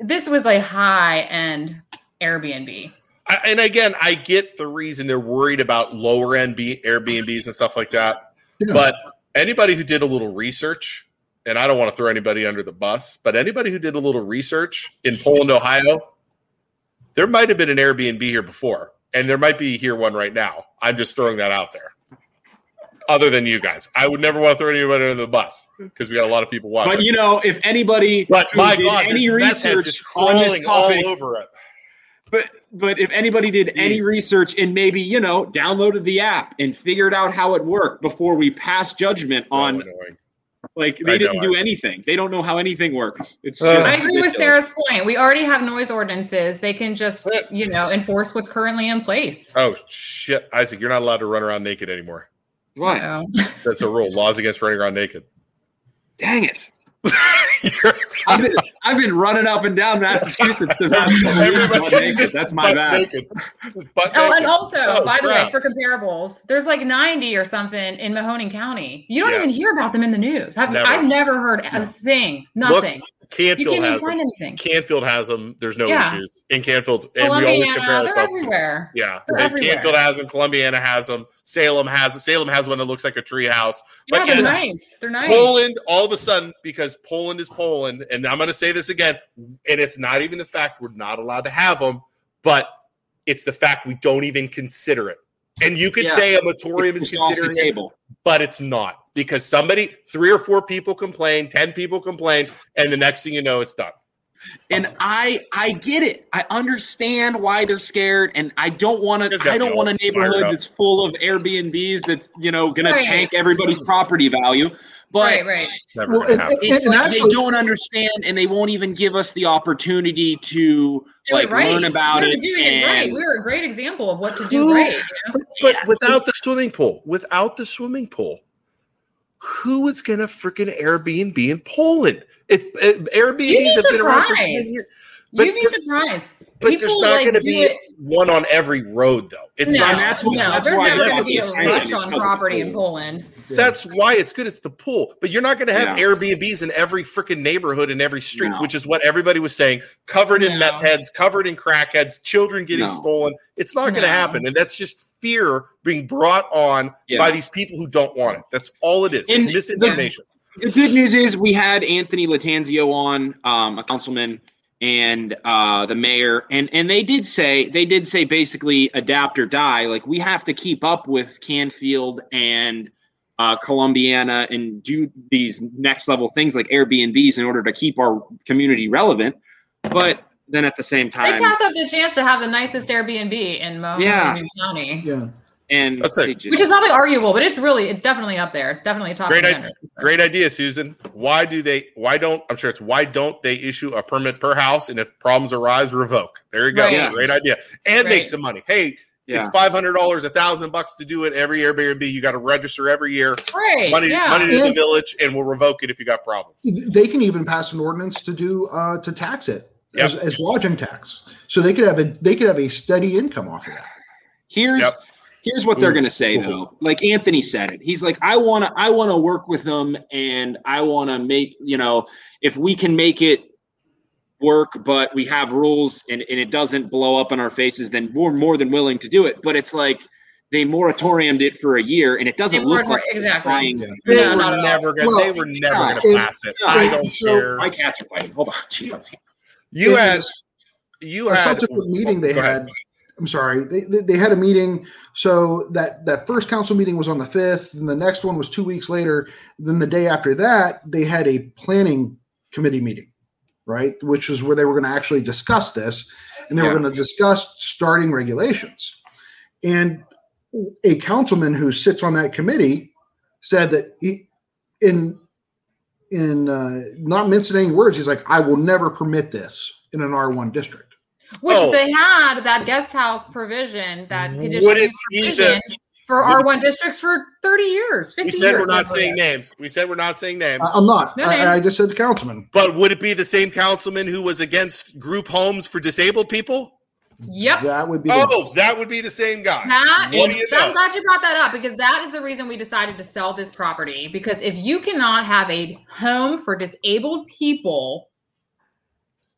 this was a high end Airbnb. I, and again, I get the reason they're worried about lower end B, Airbnbs and stuff like that. But anybody who did a little research, and I don't want to throw anybody under the bus, but anybody who did a little research in Poland, Ohio, there might have been an Airbnb here before, and there might be here one right now. I'm just throwing that out there. Other than you guys, I would never want to throw anybody under the bus because we got a lot of people watching. But you know, if anybody But my did God, any there's meth heads research on this crawling all topic, over it. But but if anybody did any research and maybe you know downloaded the app and figured out how it worked before we pass judgment on, like they I didn't do I- anything. They don't know how anything works. It's Uh, just I agree with. Sarah's point. We already have noise ordinances. They can just, you know, enforce what's currently in place. Oh shit, Isaac, you're not allowed to run around naked anymore. Why? That's a rule. Laws against running around naked. Dang it. *laughs* *laughs* I've been I've been running up and down Massachusetts the past couple of years. Naked. That's my butt bad. naked. Oh, and also, Oh, by the way, for comparables, there's like 90 or something in Mahoning County. You don't even hear about them in the news. I've Never. I've never heard a thing. Nothing. Look, you Canfield can't even has find them. anything. Canfield has them. There's no Yeah. issues in Canfield, and we always Columbiana, compare they're to everywhere. Yeah, They're and everywhere. Canfield has them. Columbiana has them. Salem has Salem has one that looks like a tree house. Yeah, they're yet nice. They're nice. Poland, all of a sudden, because Poland is Poland, and I'm going to say this again, and it's not even the fact we're not allowed to have them, but it's the fact we don't even consider it. And you could Yeah. say a moratorium is just off the considering it, table. but it's not because somebody, three or four people complain, ten people complain, and the next thing you know, it's done. And I I get it. I understand why they're scared, and I don't want to. I don't want a neighborhood that's full of Airbnbs that's you know going Right. to tank everybody's property value. But right, right. Well, gonna it's And like actually- they don't understand, and they won't even give us the opportunity to like right. learn about we were it. doing it right. We're a great example of what to Who- do right. You know? But without the swimming pool, without the swimming pool, who is going to freaking Airbnb in Poland? It, it, Airbnbs You'd be have been around for 10 years. But, You'd be surprised. But there's not like, going to be it- one on every road, though. It's no, not. that's what- no, that's there's why never going to be a expansion rush is on 'cause of the property in. Poland. That's why it's good. It's the pool, but you're not going to have Yeah. Airbnbs in every freaking neighborhood in every street, No. which is what everybody was saying. Covered in No. meth heads, covered in crackheads, children getting No. stolen. It's not going to No. happen, and that's just fear being brought on Yeah. by these people who don't want it. That's all it is. And it's misinformation. The good news is we had Anthony Latanzio on, um, a councilman, and uh, the mayor, and and they did say they did say basically adapt or die. Like we have to keep up with Canfield and uh, Columbiana and do these next level things like Airbnbs in order to keep our community relevant. But then at the same time, They time, pass up the chance to have the nicest Airbnb in Mahoning Yeah. County, Yeah. And That's it. just- which is probably arguable, but it's really it's definitely up there. It's definitely a top Great, contender. idea, great idea, Susan. Why do they? Why don't? I'm sure it's why don't they issue a permit per house, and if problems arise, revoke. There you go. Right. Great idea, and make some money. Hey, Yeah. it's five hundred dollars, a thousand bucks to do it every Airbnb. You got to register every year. Right. Money, yeah. money to the village, and we'll revoke it if you got problems. They can even pass an ordinance to do uh, to tax it as, as lodging tax, so they could have a they could have a steady income off of that. Here's Yep. Here's what they're mm. going to say mm-hmm. though. Like Anthony said it. He's like I want to I want to work with them and I want to make, you know, if we can make it work but we have rules and, and it doesn't blow up in our faces then we're more than willing to do it. But it's like they moratoriumed it for a year and it doesn't They look morator- like exactly. Yeah. They No, were not never gonna. Well, they were never yeah. gonna pass it. yeah. I don't so- care. My cats are fighting. Hold on. Jeez, I'm- You In had. this- a had. subsequent meeting oh, they Go ahead. had. I'm sorry, they, they they had a meeting. So that that first council meeting was on the fifth, and the next one was two weeks later. Then the day after that, they had a planning committee meeting, right? Which was where they were going to actually discuss this, and they were going to discuss starting regulations. And a councilman who sits on that committee said that he, in in uh, not mincing any words, he's like, "I will never permit this in an R1 district." Which Oh. they had that guest house provision, that Would conditional it be the- for R1 districts for 30 years, 50 We said years. we're not saying like that. names. We said we're not saying names. I, I'm not. No names. I, I just said the councilman. But would it be the same councilman who was against group homes for disabled people? Yep. That would be. the- Oh, that would be the same guy. That What is- do you I'm glad you brought that up because that is the reason we decided to sell this property. Because if you cannot have a home for disabled people,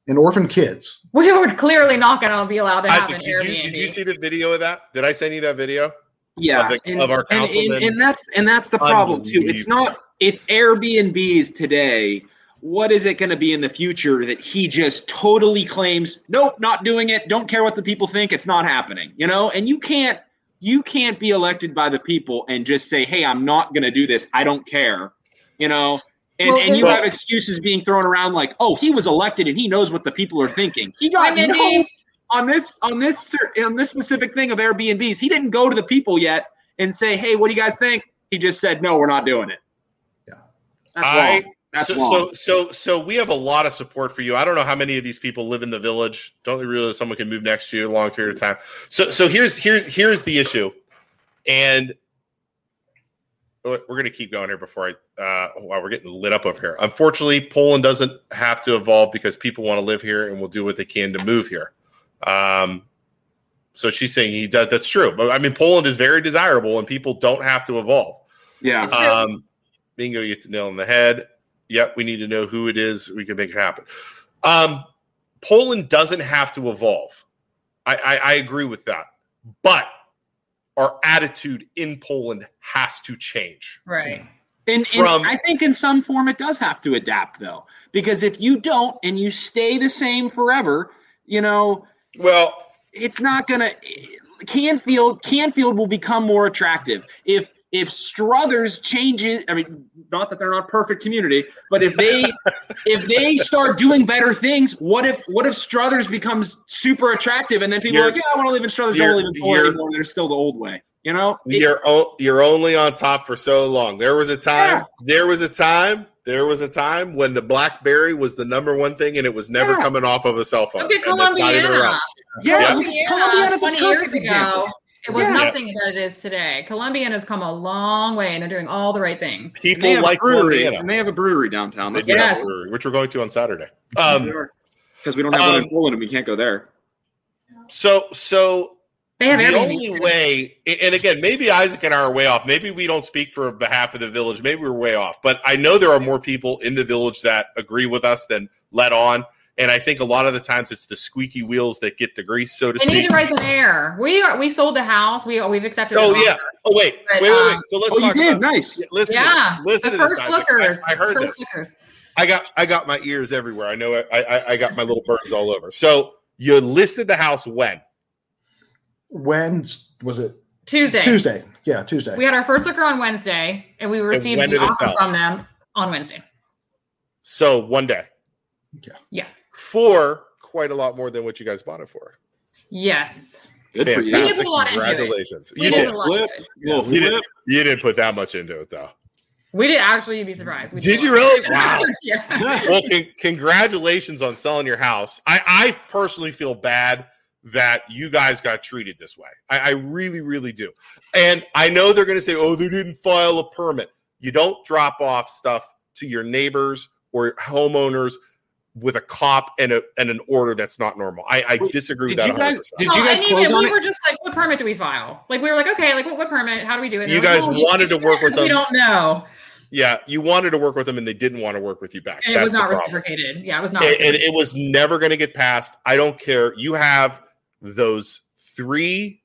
and orphan kids. *laughs* we were clearly not going to be allowed to have Isaac, an did you, did you see the video of that? Did I send you that video? yeah. Of the- and, of our and- and- councilman. and that's and that's the problem too. It's not it's airbnbs today. What is it going to be in the future that he just totally claims nope not doing it. Don't care what the people think. It's not happening you know? And you can't you can't be elected by the people and just say hey i'm not going to do this. I don't care you know and, Well, and you well- have excuses being thrown around like oh he was elected and he knows what the people are thinking he got Hi, Mindy. no on this on this on this specific thing of Airbnbs, he didn't go to the people yet and say, "Hey, what do you guys think?" He just said, "No, we're not doing it." Yeah. that's I wrong. That's so, wrong. so so so we have a lot of support for you. I don't know how many of these people live in the village. Don't they realize someone can move next to you a long period of time? So so here's here's here's the issue, and we're going to keep going here before I. Uh, wow, we're getting lit up over here. Unfortunately, Poland doesn't have to evolve because people want to live here and will do what they can to move here. Um, so she's saying he does. That's true. But I mean, Poland is very desirable, and people don't have to evolve. Yeah. Um, bingo, you get the nail on the head. Yep, we need to know who it is. We can make it happen. Um, Poland doesn't have to evolve. I, I, I agree with that, but our attitude in Poland has to change. Right. And, From- and I think in some form it does have to adapt though, because if you don't and you stay the same forever, you know, well, it's not gonna. Canfield Canfield will become more attractive if if Struthers changes. I mean, not that they're not perfect community, but if they *laughs* if they start doing better things, what if what if Struthers becomes super attractive and then people You're- like, yeah, I want to live in Struthers, don't you're- live in Poland you're- anymore. They're still the old way, you know. It- you're o- you're only on top for so long. There was a time. There was a time. There was a time when the BlackBerry was the number one thing, and it was never Yeah. coming off of a cell phone. Look at And that's not even Columbiana. around. Yeah, Columbiana, Columbiana's a 20 years perfect ago, example. It was Yeah. nothing that it is today. Columbiana has come a long way, and they're doing all the right things. People have like brewery, Columbiana. and they have a brewery downtown. They That's do have Yes. a brewery, which we're going to on Saturday. Um, because we don't have one um, in Poland and we can't go there. so so They have the Airbnb only way, and again, maybe Isaac and I are way off. Maybe we don't speak for behalf of the village. Maybe we're way off. But I know there are more people in the village that agree with us than let on. And I think a lot of the times it's the squeaky wheels that get the grease, so to They need speak. to write the mayor. We are. We sold the house. We we've accepted. Oh yeah. offer. Oh wait. But, wait, wait, wait. um, So let's Oh, you did? about Nice. Yeah, listen. Yeah, To. Listen the to first Isaac. lookers. I, I heard first this. lookers. I got I got my ears everywhere. I know I, I I got my little burns all over. So you listed the house when? When was it? Tuesday. Tuesday. Yeah, Tuesday. We had our first looker on Wednesday, and we received when the offer from them on Wednesday. So one day. Yeah. For quite a lot more than what you guys bought it for. Yes. Good for you. We did put a lot into it. Congratulations. We You did did. put a lot into it. Little You flip. didn't, you didn't put that much into it though. We did actually. You'd be surprised. We Did a you lot. really? *laughs* Wow. yeah. well, con- congratulations on selling your house. I, I personally feel bad that you guys got treated this way. I, I really, really do. And I know they're going to say, oh, they didn't file a permit. You don't drop off stuff to your neighbors or homeowners with a cop and a and an order that's not normal. I, I disagree with did that. you guys- 100%. did Oh, you guys and close even on we it? were just like, what permit do we file? Like we were like, okay, like what, what permit? How do we do it? You they're like, guys "Oh, wanted to work with them. We don't know, yeah, you wanted to work with them and they didn't want to work with you back. and it was not reciprocated. Yeah, it was not. and, and it was never going to get passed. I don't care. You have those three,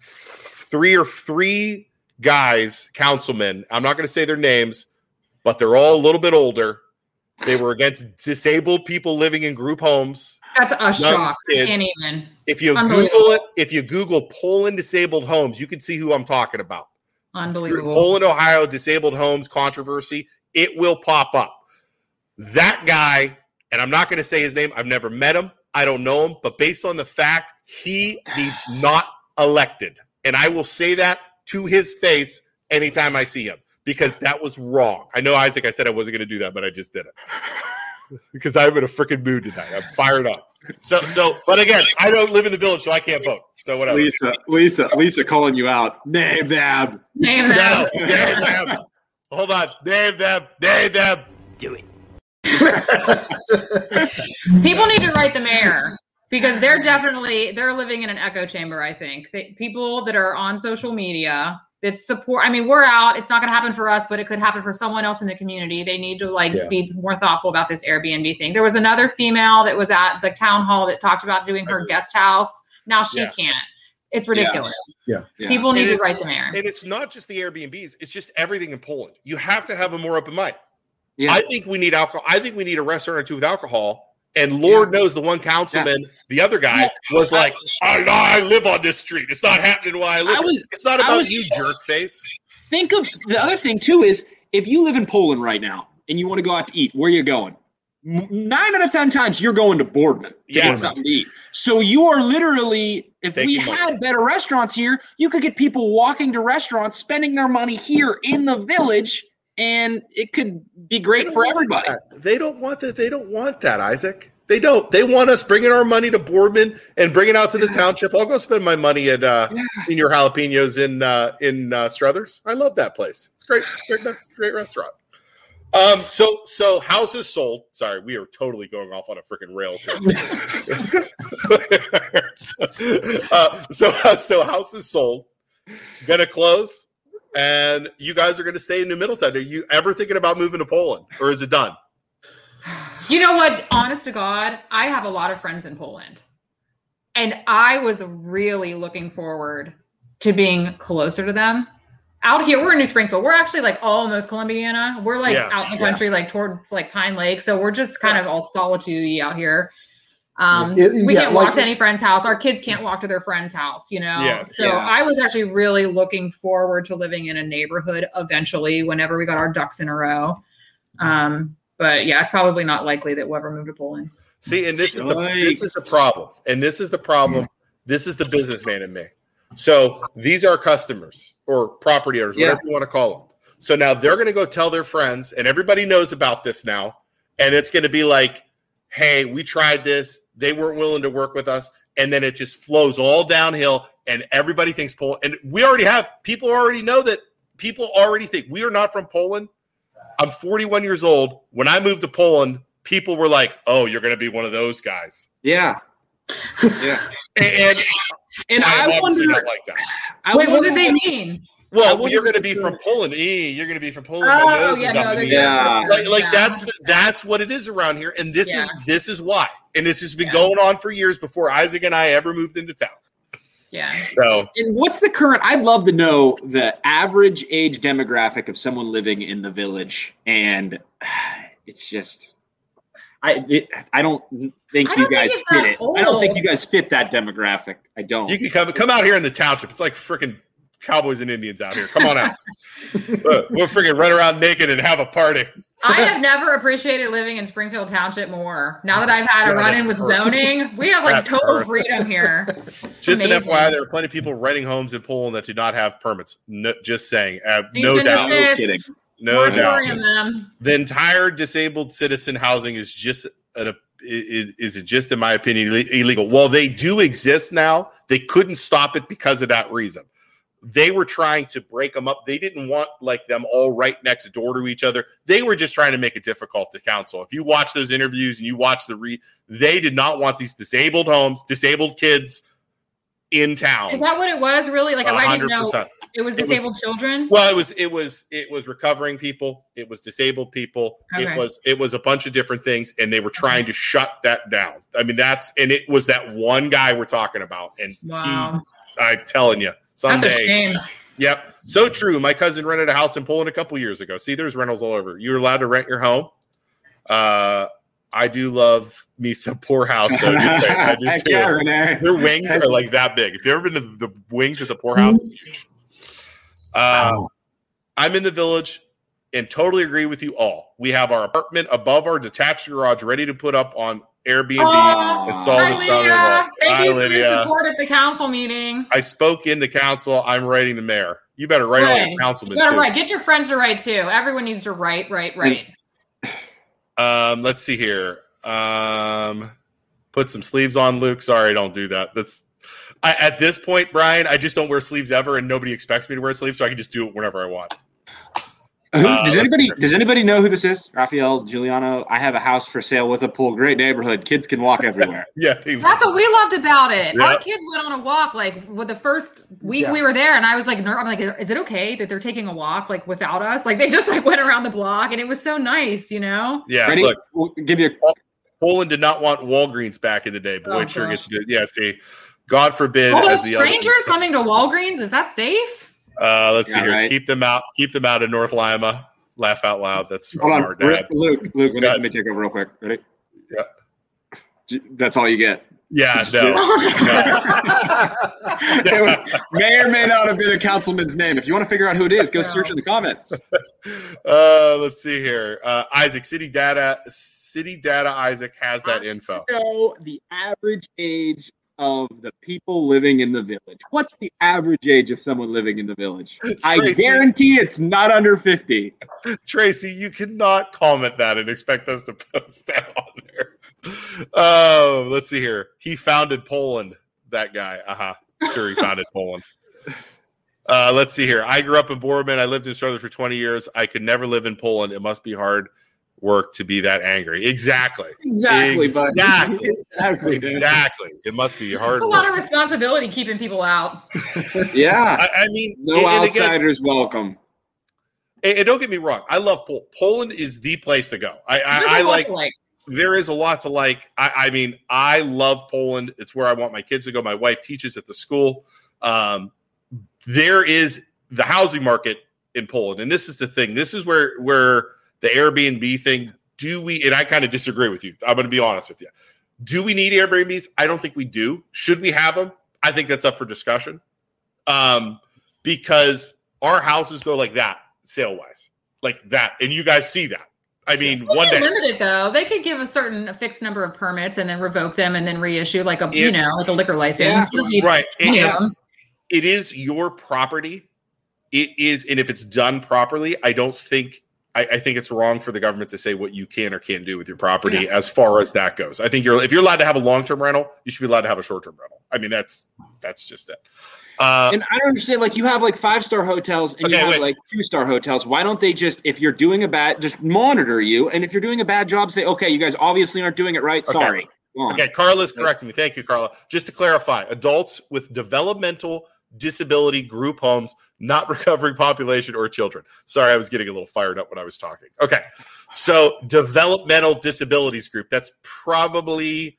three or three guys, councilmen. I'm not going to say their names, but they're all a little bit older. They were against disabled people living in group homes. That's a shock. Kids. can't even. If you Google it, if you Google Poland disabled homes, you can see who I'm talking about. Unbelievable. Poland, Ohio disabled homes controversy, it will pop up. That guy, and I'm not going to say his name, I've never met him, I don't know him, but based on the fact he needs not elected. And I will say that to his face anytime I see him because that was wrong. I know, Isaac, I said I wasn't going to do that, but I just did it *laughs* because I'm in a freaking mood tonight. I'm fired up. So, so, but again, I don't live in the village, so I can't vote. So whatever. Lisa, Lisa, Lisa calling you out. Name them. Name No, them. name them. Hold on. Name them. Name them. Do it. *laughs* People need to write the mayor because they're definitely they're living in an echo chamber. I think they, people that are on social media that support. I mean, we're out. It's not going to happen for us, but it could happen for someone else in the community. They need to like Yeah. be more thoughtful about this Airbnb thing. There was another female that was at the town hall that talked about doing her guest house. Now she Yeah. can't. It's ridiculous. Yeah. People need And to write the mayor. And it's not just the Airbnbs, it's just everything in Poland. You have to have a more open mind. Yeah. I think we need alcohol. I think we need a restaurant or two with alcohol. And Lord knows the one councilman, the other guy, was like, I, I live on this street. It's not happening while I live. I was- it's not about was- you, jerk face. Think of the other thing too is if you live in Poland right now and you want to go out to eat, where are you going? Nine out of ten times you're going to Boardman to get something to eat. So you are literally, if we Taking money. had better restaurants here, you could get people walking to restaurants, spending their money here in the village, and it could be great for everybody. They don't want that. They don't want that, Isaac. They don't. They want us bringing our money to Boardman and bringing it out to the township. I'll go spend my money at uh, Senior Jalapenos in uh, in uh, Struthers. I love that place. It's great. Great, that's a great restaurant. Um. So so houses sold. Sorry, we are totally going off on a freaking rail. *laughs* *laughs* uh, so *laughs* so house is sold, gonna close, and you guys are gonna stay in New Middletown. Are you ever thinking about moving to Poland, or is it done? You know what? Honest to God, I have a lot of friends in Poland. And I was really looking forward to being closer to them. Out here, we're in New Springfield. We're actually like almost Columbiana. We're like Yeah, out in the yeah. country, like towards like Pine Lake. So we're just kind of all solitude out here. Um, Yeah, it- we yeah, can't like- walk to any friend's house. Our kids can't walk to their friend's house, you know? Yeah, so yeah. I was actually really looking forward to living in a neighborhood eventually whenever we got our ducks in a row. Um, but yeah, it's probably not likely that we'll ever move to Poland. See, and this is the this is the problem, and this is the problem. This is the businessman in me. So these are customers or property owners, Yeah. whatever you want to call them. So now they're going to go tell their friends, and everybody knows about this now. And it's going to be like, "Hey, we tried this. They weren't willing to work with us." And then it just flows all downhill, and everybody thinks Poland. And we already have people already know that people already think we are not from Poland. I'm 41 years old. When I moved to Poland, people were like, "Oh, you're going to be one of those guys." Yeah. Yeah. And and I, I obviously wonder- like that. I Wait, what did they mean? Well, wonder you're going to be from Poland. E, you're going to be from Poland. Oh, yeah, is no, up in they're the air. Yeah. Like, like Yeah. that's the, that's what it is around here, and this Yeah. is this is why, and this has been going on for years before Isaac and I ever moved into town. Yeah. So And what's the current? I'd love to know the average age demographic of someone living in the village, and *sighs* it's just, I it, I don't think I you don't think guys it's fit that it. I don't think you guys fit that demographic. I don't. you can come come out here in the township. It's like freaking cowboys and Indians out here. Come on out. *laughs* We'll freaking run around naked and have a party. I have never appreciated living in Springfield Township more. Now that I've had a run in with zoning, we have like That total hurts. freedom here. *laughs* Just an FYI, there are plenty of people renting homes in Poland that do not have permits. No, just saying, uh, Cease no and doubt, desist. no doubt. Them. the entire disabled citizen housing is just an, is, is just in my opinion illegal well they do exist now they couldn't stop it because of that reason they were trying to break them up they didn't want like them all right next door to each other they were just trying to make it difficult to counsel if you watch those interviews and you watch the re they did not want these disabled homes disabled kids in town Is that what it was? Really? Like I didn't know 100%. it was It was- disabled children. well, it was it was it was recovering people, it was disabled people, Okay. it was it was a bunch of different things, and they were trying to shut that down. I mean, that's and it was that one guy we're talking about, and Wow. he, I'm telling you, That's someday. a shame. Yep, so true. My cousin rented a house in Poland a couple years ago. See, there's rentals all over. You're allowed to rent your home. Uh, I do love me some poorhouse though. just saying. I do *laughs* too. yeah, Their wings are like that big. If you've ever been to the wings at the poorhouse, huge. Uh, I'm in the village and totally agree with you all. We have our apartment above our detached garage ready to put up on Airbnb. Aw. install Hi, the southern Lydia. Thank Hi, you for your support at the council meeting. I spoke in the council. I'm writing the mayor. You better write all Good. the councilmen You too. write. Get your friends to write too. Everyone needs to write, write, write. Um, let's see here. Um, put some sleeves on, Luke. Sorry, don't do that. That's I, at this point, Brian. I just don't wear sleeves ever, and nobody expects me to wear sleeves, so I can just do it whenever I want. Who, Uh, does let's anybody does anybody know who this is? Raphael Giuliano. I have a house for sale with a pool. Great neighborhood. Kids can walk everywhere. *laughs* yeah, That's what we loved about it. Yeah. Our kids went on a walk like with the first week Yeah. we were there, and I was like, ner- I'm like, is it okay that they're taking a walk like without us? Like they just like went around the block, and it was so nice, you know. Yeah, Ready? look, we'll give you. A- Poland did not want Walgreens back in the day. Boy, Oh, it sure gosh. gets good. Yeah, see, God forbid. All as those the other- strangers coming to Walgreens is that safe? Uh, let's see here. right. Keep them out. Keep them out of North Lima. Laugh out loud. That's from Hold on, our dad. Luke. Luke, let me, let me take over real quick. Ready? Yeah. That's all you get. Yeah, no. *laughs* It may or may not have been a councilman's name. If you want to figure out who it is, go search in the comments. *laughs* Uh, let's see here. Uh, Isaac, City Data, City Data. Isaac has that info. Know the average age of the people living in the village. What's the average age of someone living in the village? I guarantee it's not under 50. *laughs* Tracy, you cannot comment that and expect us to post that on there. Oh, let's see here. He founded Poland. That guy. Uh huh. Sure, he founded *laughs* Poland. Uh, let's see here. I grew up in Boardman. I lived in Southern for 20 years. I could never live in Poland. It must be hard work to be that angry. Exactly. Exactly. Exactly. Exactly. exactly. It must be hard. It's a lot work. of responsibility keeping people out. *laughs* Yeah. I, I mean, No and- and again, outsiders welcome. And, and don't get me wrong, I love Poland. Poland is the place to go. I, There's I, a I lot like. like. There is a lot to like. I, I mean, I love Poland. It's where I want my kids to go. My wife teaches at the school. Um, there is the housing market in Poland, and this is the thing. This is where where the Airbnb thing. Do we? And I kind of disagree with you. I'm going to be honest with you. Do we need Airbnbs? I don't think we do. Should we have them? I think that's up for discussion. Um, because our houses go like that sale wise, like that, and you guys see that. I mean, Well, one they day, limit it though. They could give a certain a fixed number of permits and then revoke them and then reissue like a you know like a liquor license. Yeah. You don't need right? many And- it is your property. It is, and if it's done properly, I don't think I, I think it's wrong for the government to say what you can or can't do with your property as far as that goes. I think you're if you're allowed to have a long term rental, you should be allowed to have a short term rental. I mean, that's that's just it. Uh, and I don't understand. Like you have like five star hotels and you Okay, have wait. like two star hotels. Why don't they just, if you're doing a bad, just monitor you, and if you're doing a bad job, say, okay, you guys obviously aren't doing it right. Okay. Sorry. Okay, Carla's correcting me. Thank you, Carla. Just to clarify, adults with developmental disability group homes, not *laughs* recovering population or children. Sorry, I was getting a little fired up when I was talking. Okay, so developmental disabilities group. That's probably,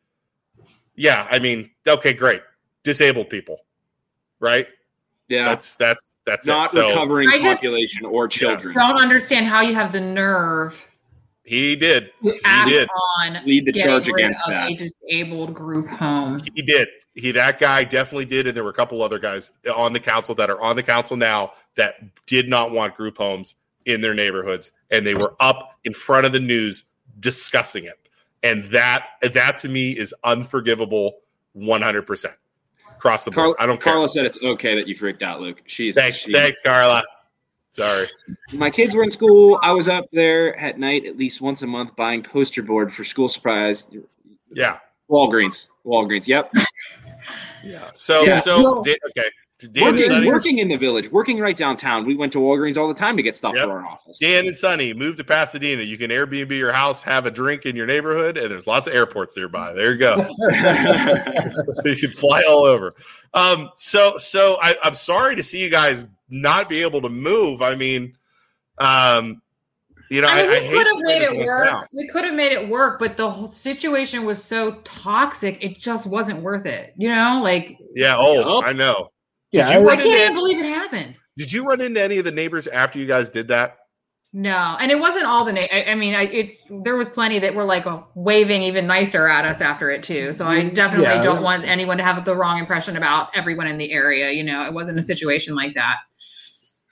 yeah. I mean, okay, great. Disabled people, right? Yeah, that's that's that's Not it. So recovering I just- population or children. Don't understand how you have the nerve he did. He act did. on Lead the charge rid against of that. a disabled group home. He did. He that guy definitely did, and there were a couple other guys on the council that are on the council now that did not want group homes in their neighborhoods, and they were up in front of the news discussing it. And that that to me is unforgivable, one hundred percent across the board. Carla, I don't care. Carla said it's okay that you freaked out, Luke. She's Thanks, she- thanks, Carla. Sorry. My kids were in school. I was up there at night at least once a month buying poster board for school supplies. Yeah. Walgreens. Walgreens. Yep. Yeah. So Yeah. so da- okay. Dan working, working in the village, working right downtown. We went to Walgreens all the time to get stuff Yep. for our office. Dan and Sonny move to Pasadena. You can Airbnb your house, have a drink in your neighborhood, and there's lots of airports nearby. There you go. *laughs* *laughs* you can fly all over. Um, so so I, I'm sorry to see you guys not be able to move. I mean, um, you know, I, I mean, we I hate could have made it work. down. We could have made it work, but the whole situation was so toxic. It just wasn't worth it. You know, like Yeah. Oh, I know. Yeah, Did you I run can't into, even believe it happened. Did you run into any of the neighbors after you guys did that? No, and it wasn't all the. Na- I, I mean, I, it's there was plenty that were like waving even nicer at us after it too. So I definitely Yeah. don't want anyone to have the wrong impression about everyone in the area. You know, it wasn't a situation like that.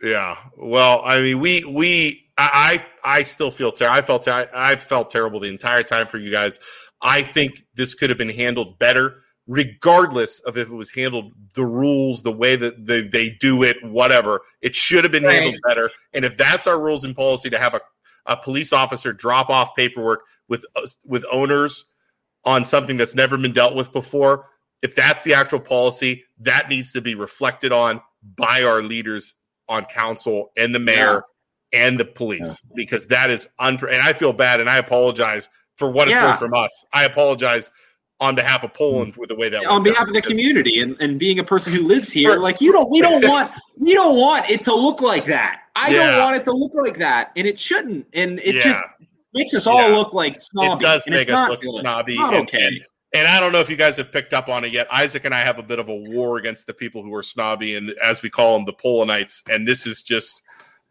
Yeah. Well, I mean, we we I I, I still feel terrible. I felt ter- I felt terrible the entire time for you guys. I think this could have been handled better, regardless of if it was handled the rules, the way that they, they do it, whatever. It should have been Right. handled better. And if that's our rules and policy to have a, a police officer drop off paperwork with with owners on something that's never been dealt with before, if that's the actual policy, that needs to be reflected on by our leaders on council and the mayor and the police because that is unpre- and I feel bad and I apologize for what it's Yeah. worth from us. I apologize on behalf of Poland for the way that on behalf of the community and, and being a person who lives here For- like you don't we don't *laughs* want we don't want it to look like that i Yeah. don't want it to look like that and it shouldn't and it Yeah. just makes us all Yeah. look like snobby It does and make it's us look good. snobby. Not and, okay and, and I don't know if you guys have picked up on it yet. Isaac and I have a bit of a war against the people who are snobby and as we call them, the Polonites. And this is just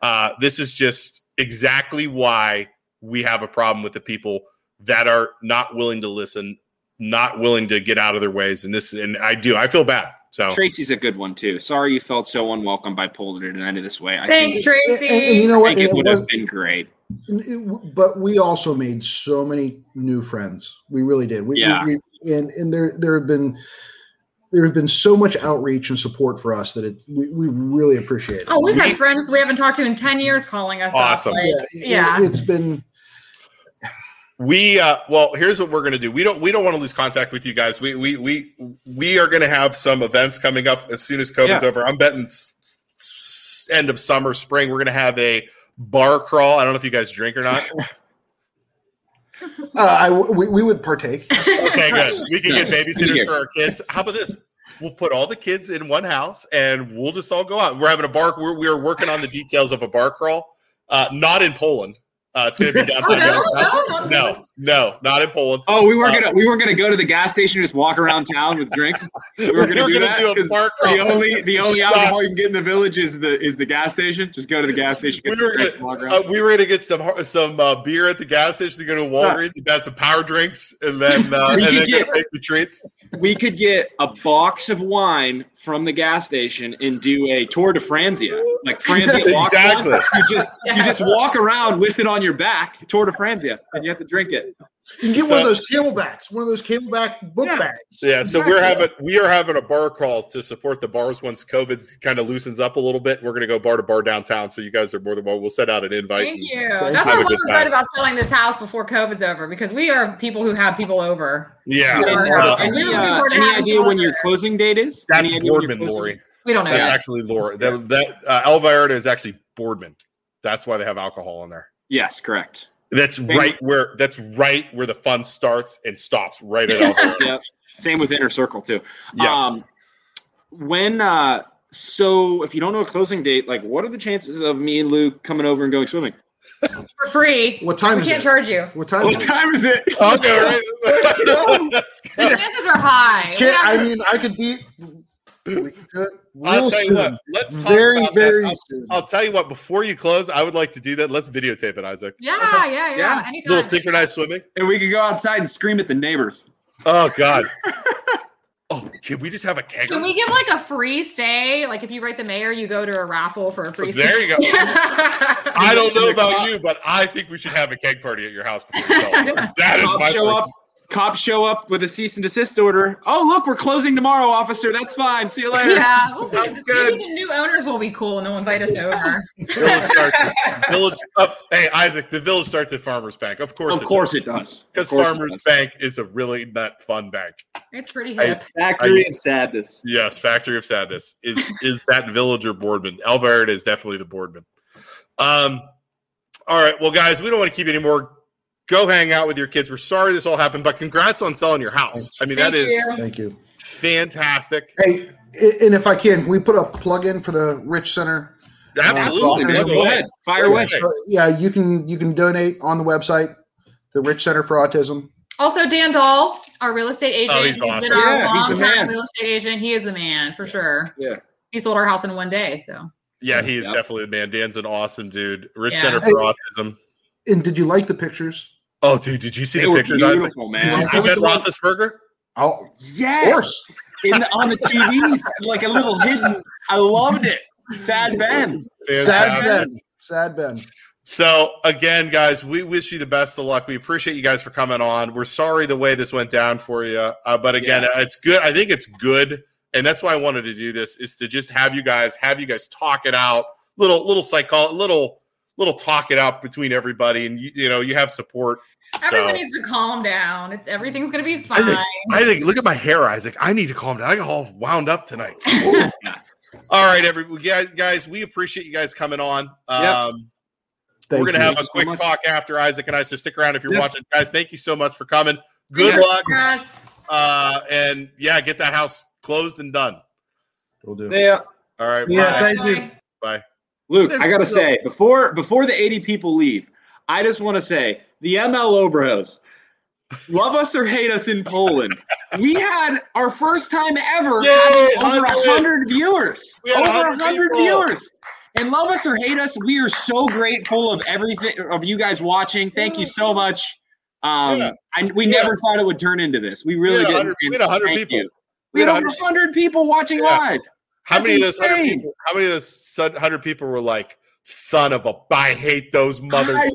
uh, this is just exactly why we have a problem with the people that are not willing to listen, not willing to get out of their ways. And this and I do. I feel bad. So tracy's a good one too sorry you felt so unwelcome by poland in any this way I Thanks, think, Tracy. And, and you know I what? think it It would have been great it- but we also made so many new friends. We really did. We, Yeah. we, we and and there there have been there have been so much outreach and support for us that it we, we really appreciate it. Oh, we've had friends we haven't talked to in ten years calling us. Awesome. like, yeah, yeah. It, has been we uh well here's what we're gonna do we don't we don't want to lose contact with you guys we we we we are gonna have some events coming up as soon as covid's Yeah. over i'm betting s- s- end of summer spring we're gonna have a bar crawl i don't know if you guys drink or not *laughs* Uh, I, we, we would partake. *laughs* Okay, good. We can Yes. get babysitters for our kids. How about this? We'll put all the kids in one house and we'll just all go out. We're having a bar. We're, we're working on the details of a bar crawl. Uh, not in Poland. Uh, it's going to be *laughs* downtown. Youngstown. no, no, not in Poland. Oh, we weren't Uh, gonna we weren't gonna go to the gas station and just walk around town with drinks. *laughs* We were gonna, We're do, gonna that do a bar the only the only Stop. alcohol you can get in the village is the is the gas station. Just go to the gas station. Get We some were gonna, uh, we were gonna get some some uh, beer at the gas station to go to Walgreens and have some power drinks, and then *laughs* uh, We and then get- make the treats. we could get a box of wine from the gas station and do a tour de Franzia, like Franzia *laughs* Exactly. one. You just you just walk around with it on your back, tour de Franzia, and you have to drink it. You can get one of those camelbacks, one of those camelback book bags. Yeah, so we're having we are having a bar crawl to support the bars once COVID kind of loosens up a little bit. We're going to go bar to bar downtown, so you guys are more than welcome. We'll send out an invite. Thank you. have That's a what I'm good excited about selling this house before COVID's over because we are people who have people over. Yeah. Yeah. Uh, And we Any, were uh, any idea people when your over. closing date is? That's Any idea when your Boardman, Lori. We don't know That's yet. actually Laura. That, that uh, El Vallarta is actually Boardman. That's why they have alcohol in there. Yes, correct. That's right where that's right where the fun starts and stops. Right at El Vallarta. *laughs* yep. Same with Inner Circle too. Yes. Um, when uh, so if you don't know a closing date, like what are the chances of me and Luke coming over and going swimming? for free. What time We is can't it? charge you. What time? What is time is it? Okay, right. *laughs* The chances are high. We Can't- I mean, I could be real *laughs* I'll tell you soon. what. Let's talk very, about very that. I'll, soon. I'll tell you what. Before you close, I would like to do that. Let's videotape it, Isaac. yeah, yeah, yeah, Yeah. Anytime. little synchronized swimming. And we could go outside and scream at the neighbors. Oh God. *laughs* oh, can we just have a kegger? Can we give like a free stay? Like if you write the mayor, you go to a raffle for a free stay. There you go. *laughs* I don't know about you, but I think we should have a keg party at your house. Before we sell. That is Cops my show person- up. Cops show up with a cease and desist order. Oh, look, we're closing tomorrow, officer. That's fine. See you later. Yeah, we'll see. Sounds good. Maybe the new owners will be cool and they'll invite us over. Village *laughs* starts. Village. Oh, hey, Isaac. The village starts at Farmers Bank. Of course. Of course it does. Of Because course it Farmers does. Bank is a really not fun bank. It's pretty I- Factory I- of sadness. Yes, Factory of Sadness is is that villager Boardman. Alvarez is definitely the Boardman. Um, all right, well, guys, we don't want to keep any more. Go hang out with your kids. We're sorry this all happened, but congrats on selling your house. I mean, that Thank is you. Thank you. fantastic. Hey, and if I can, can we put a plug in for the Rich Center? Absolutely, Uh, man. Go ahead. Fire away. So, yeah, you can you can donate on the website, the Rich Center for Autism. Also, Dan Dahl, our real estate agent. Oh, he's been our Yeah, long-time real estate agent. He is the man for sure. Yeah. He sold our house in one day. So Yeah, he is Yep. definitely the man. Dan's an awesome dude. Rich Yeah. Center Hey. for Autism. And did you like the pictures? Oh, dude, did you see They the were pictures? Isaac? beautiful, man. Did you see Ben Roethlisberger? Oh, Yes. In the, on the TVs, like a little hidden. I loved it. Sad Ben. Sad Ben. Sad Ben. So again, guys, we wish you the best of luck. We appreciate you guys for coming on. We're sorry the way this went down for you, uh, but again, it's good. I think it's good, and that's why I wanted to do this is to just have you guys have you guys talk it out, little little psycho, little little talk it out between everybody, and you, you know you have support. Everyone So needs to calm down. It's everything's gonna be I fine. think, I think look at my hair, Isaac. I need to calm down. I got all wound up tonight. *laughs* all right, every guys, guys, we appreciate you guys coming on. Um, Thank we're gonna have a you so quick much. talk after Isaac and I. So stick around if you're Yep. watching, guys. Thank you so much for coming. Good Yeah. luck, Yes. uh, and yeah, get that house closed and done. We'll do. Yeah. All right, Yeah, bye. thank you. Bye. bye. Luke, There's I gotta no- say, before before the 80 people leave, I just want to say the ML bros, love us or hate us in Poland. We had our first time ever Yay, having over 100. hundred viewers. We had over 100 hundred people. viewers. And love us or hate us, we are so grateful of everything of you guys watching. Thank you so much. Um, Yeah. I, we Yeah. never thought it would turn into this. We really had did. 100 we had 100 Thank people. you. We We had had over 100 people watching Yeah. live. How That's many of those hundred people? How many of those hundred people were like, "Son of a, I hate those mothers." I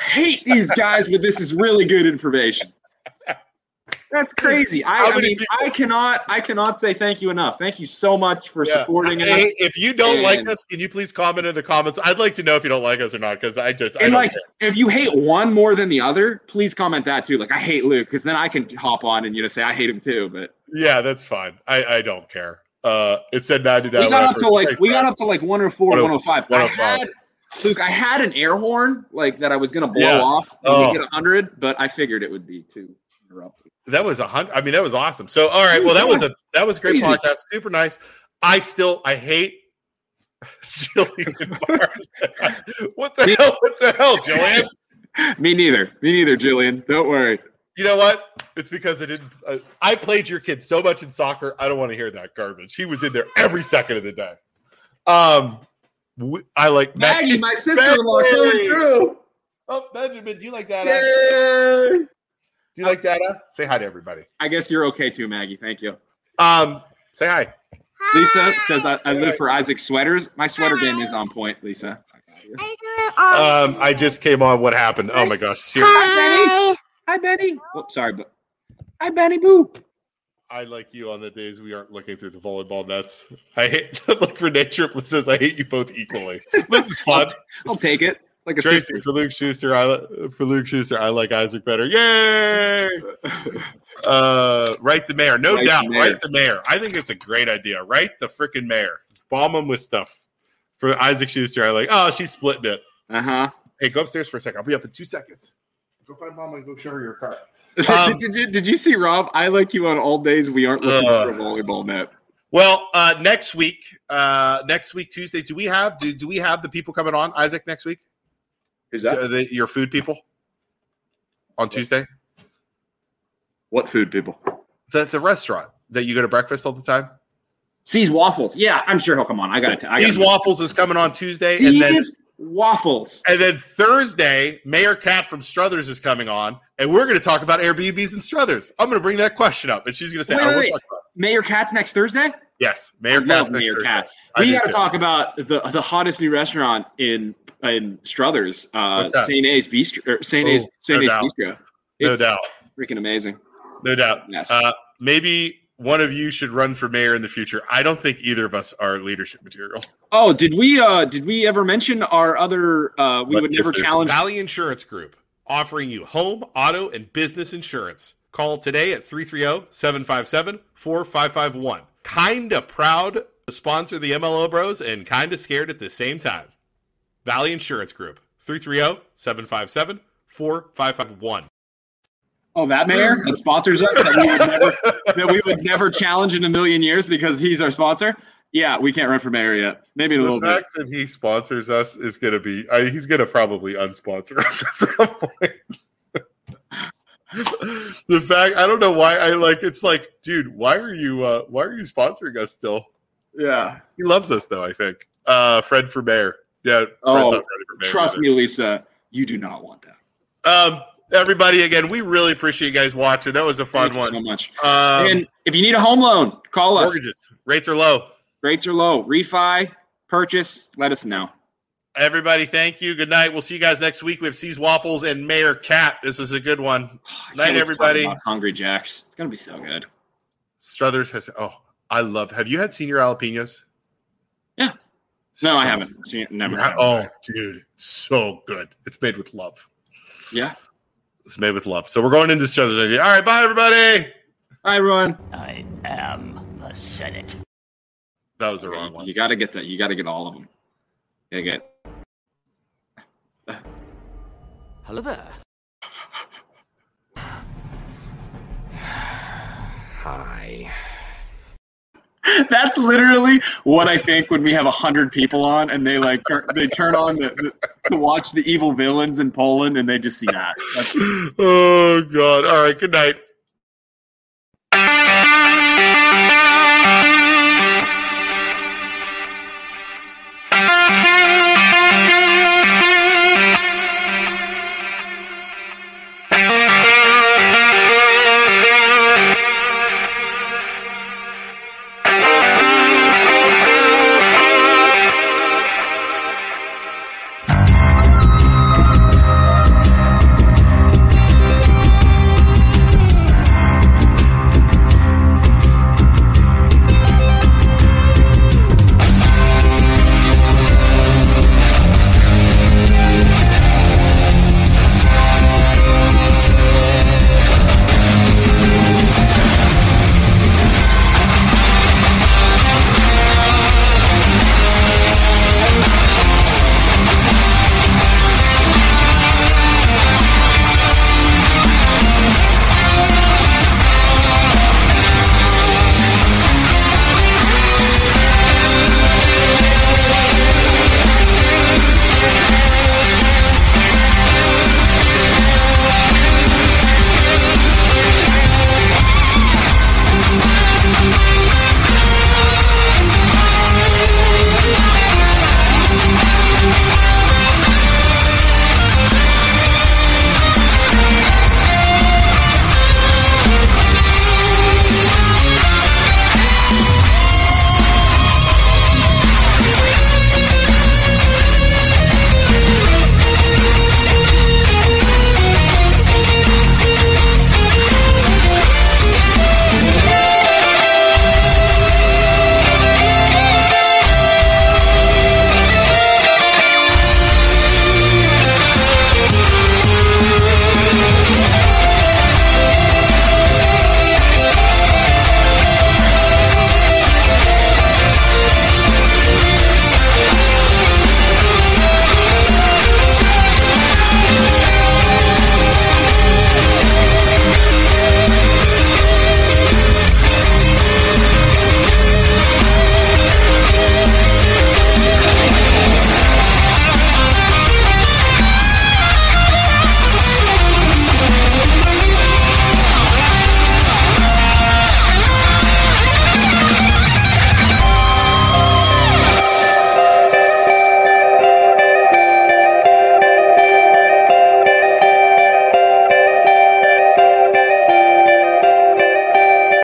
hate these guys, but this is really good information. That's crazy. I, I mean, people- I cannot, I cannot say thank you enough. Thank you so much for Yeah. supporting us. If you don't like us, can you please comment in the comments? I'd like to know if you don't like us or not, because I just I And don't like, care. if you hate one more than the other, please comment that too. Like, I hate Luke, because then I can hop on and you know say I hate him too. But yeah, that's fine. I I don't care. Uh, it said ninety we got up to like we got up to like 104, 105. I 105. had Luke, I had an air horn like that I was gonna blow Yeah. off when Oh. we get hundred, but I figured it would be too. That was a hundred. I mean, that was awesome. So, all right. Well, that was a that was a great Crazy. podcast. Super nice. I still I hate *laughs* Jillian *laughs* what the hell? What the hell, Jillian? *laughs* Me neither. Me neither, Jillian. Don't worry. You know what? It's because I didn't. Uh, I played your kid so much in soccer. I don't want to hear that garbage. He was in there every second of the day. Um, w- I like Maggie, my sister-in-law coming through. Oh, Benjamin, do you like Dada? Do you like Dada? Say hi to everybody. I guess you're okay too, Maggie. Thank you. Um, say hi. hi. Lisa says I, I live for Isaac sweaters. My sweater game is on point, Lisa. I Um, I just came on. What happened? Oh my gosh! Ser- Hi, Benny. Hi, Benny. Oh, sorry, but hi, Benny Boo. I like you on the days we aren't looking through the volleyball nets. I hate *laughs* like Renee Triplett says. I hate you both equally. This is fun. *laughs* I'll take it. Like a Tracy sister. for Luke Schuster. I li- for Luke Schuster. I like Isaac better. Yay! *laughs* uh, write the mayor. No Write the doubt. mayor. Write the mayor. I think it's a great idea. Write the freaking mayor. Bomb him with stuff. For Isaac Schuster, I like. Oh, she's splitting it. Uh huh. Hey, go upstairs for a second. I'll be up in two seconds. Go find mom and go show her your car. *laughs* Um, did you did you see Rob? I like you on all days we aren't looking Uh, for a volleyball net. Well, uh, next week, uh, next week Tuesday, do we have do, do we have the people coming on Isaac next week? Who's that? the, your food people on Tuesday. What food people? The the restaurant that you go to breakfast all the time. C's waffles. Yeah, I'm sure he'll come on. I got it. These waffles is coming on Tuesday, and then C's waffles. and then Thursday, Mayor Cat from Struthers is coming on, and we're going to talk about Airbnbs and Struthers. I'm going to bring that question up, and she's going to say, Wait, "I wait, wait. talk about." Mayor Katz next Thursday. Yes, Mayor I Cat's next Mayor Thursday. Cat. We got to talk about the the hottest new restaurant in in Struthers, uh? St. A's Bistro. St. A's Oh, St. A's. Bistro. No doubt. freaking amazing. No doubt. Yes. Uh, maybe one of you should run for mayor in the future. I don't think either of us are leadership material. Oh, did we uh did we ever mention our other uh we would never challenge Valley Insurance Group, offering you home, auto, and business insurance. Call today at oh, 330-757-4551. Kinda proud to sponsor the MLO Bros and kinda scared at the same time. Valley Insurance Group, oh, 330-757-4551. Oh, that mayor that sponsors us that we would never *laughs* that we would never challenge in a million years because he's our sponsor. Yeah, we can't run for mayor yet. Maybe a The little bit. fact that he sponsors us is going to be, I, he's going to probably unsponsor *laughs* us at some point. *laughs* the fact, I don't know why I like, it's like, dude, why are you, uh, why are you sponsoring us still? Yeah. He loves us though, I think. Uh, Fred for mayor. Yeah. Fred's Oh, for mayor trust either. me, Lisa, you do not want that. Um, everybody, again, we really appreciate you guys watching. That was a fun one. Thank you so much. Um, and if you need a home loan, call us. mortgages, rates are low. Rates are low. Refi, purchase, let us know. Everybody, thank you. Good night. We'll see you guys next week. We have C's Waffles and Mayor Cat. This is a good one. *sighs* Wait Night, everybody. Hungry Jacks. It's gonna be so good. Struthers has. Oh, I love. Have you had senior jalapenos? Yeah. No, I haven't. Seen Never. Yeah. Oh, dude, so good. It's made with love. Yeah. It's made with love. So we're going into Struthers. All right, bye, everybody. Hi, everyone. I am the Senate. That was the wrong one. You got to get that. You got to get all of them. You gotta get. Hello there. Hi. *laughs* That's literally what I think when we have a hundred people on and they like turn they turn on the, the to watch the evil villains in Poland and they just see that. That's Oh God. All right. Good night.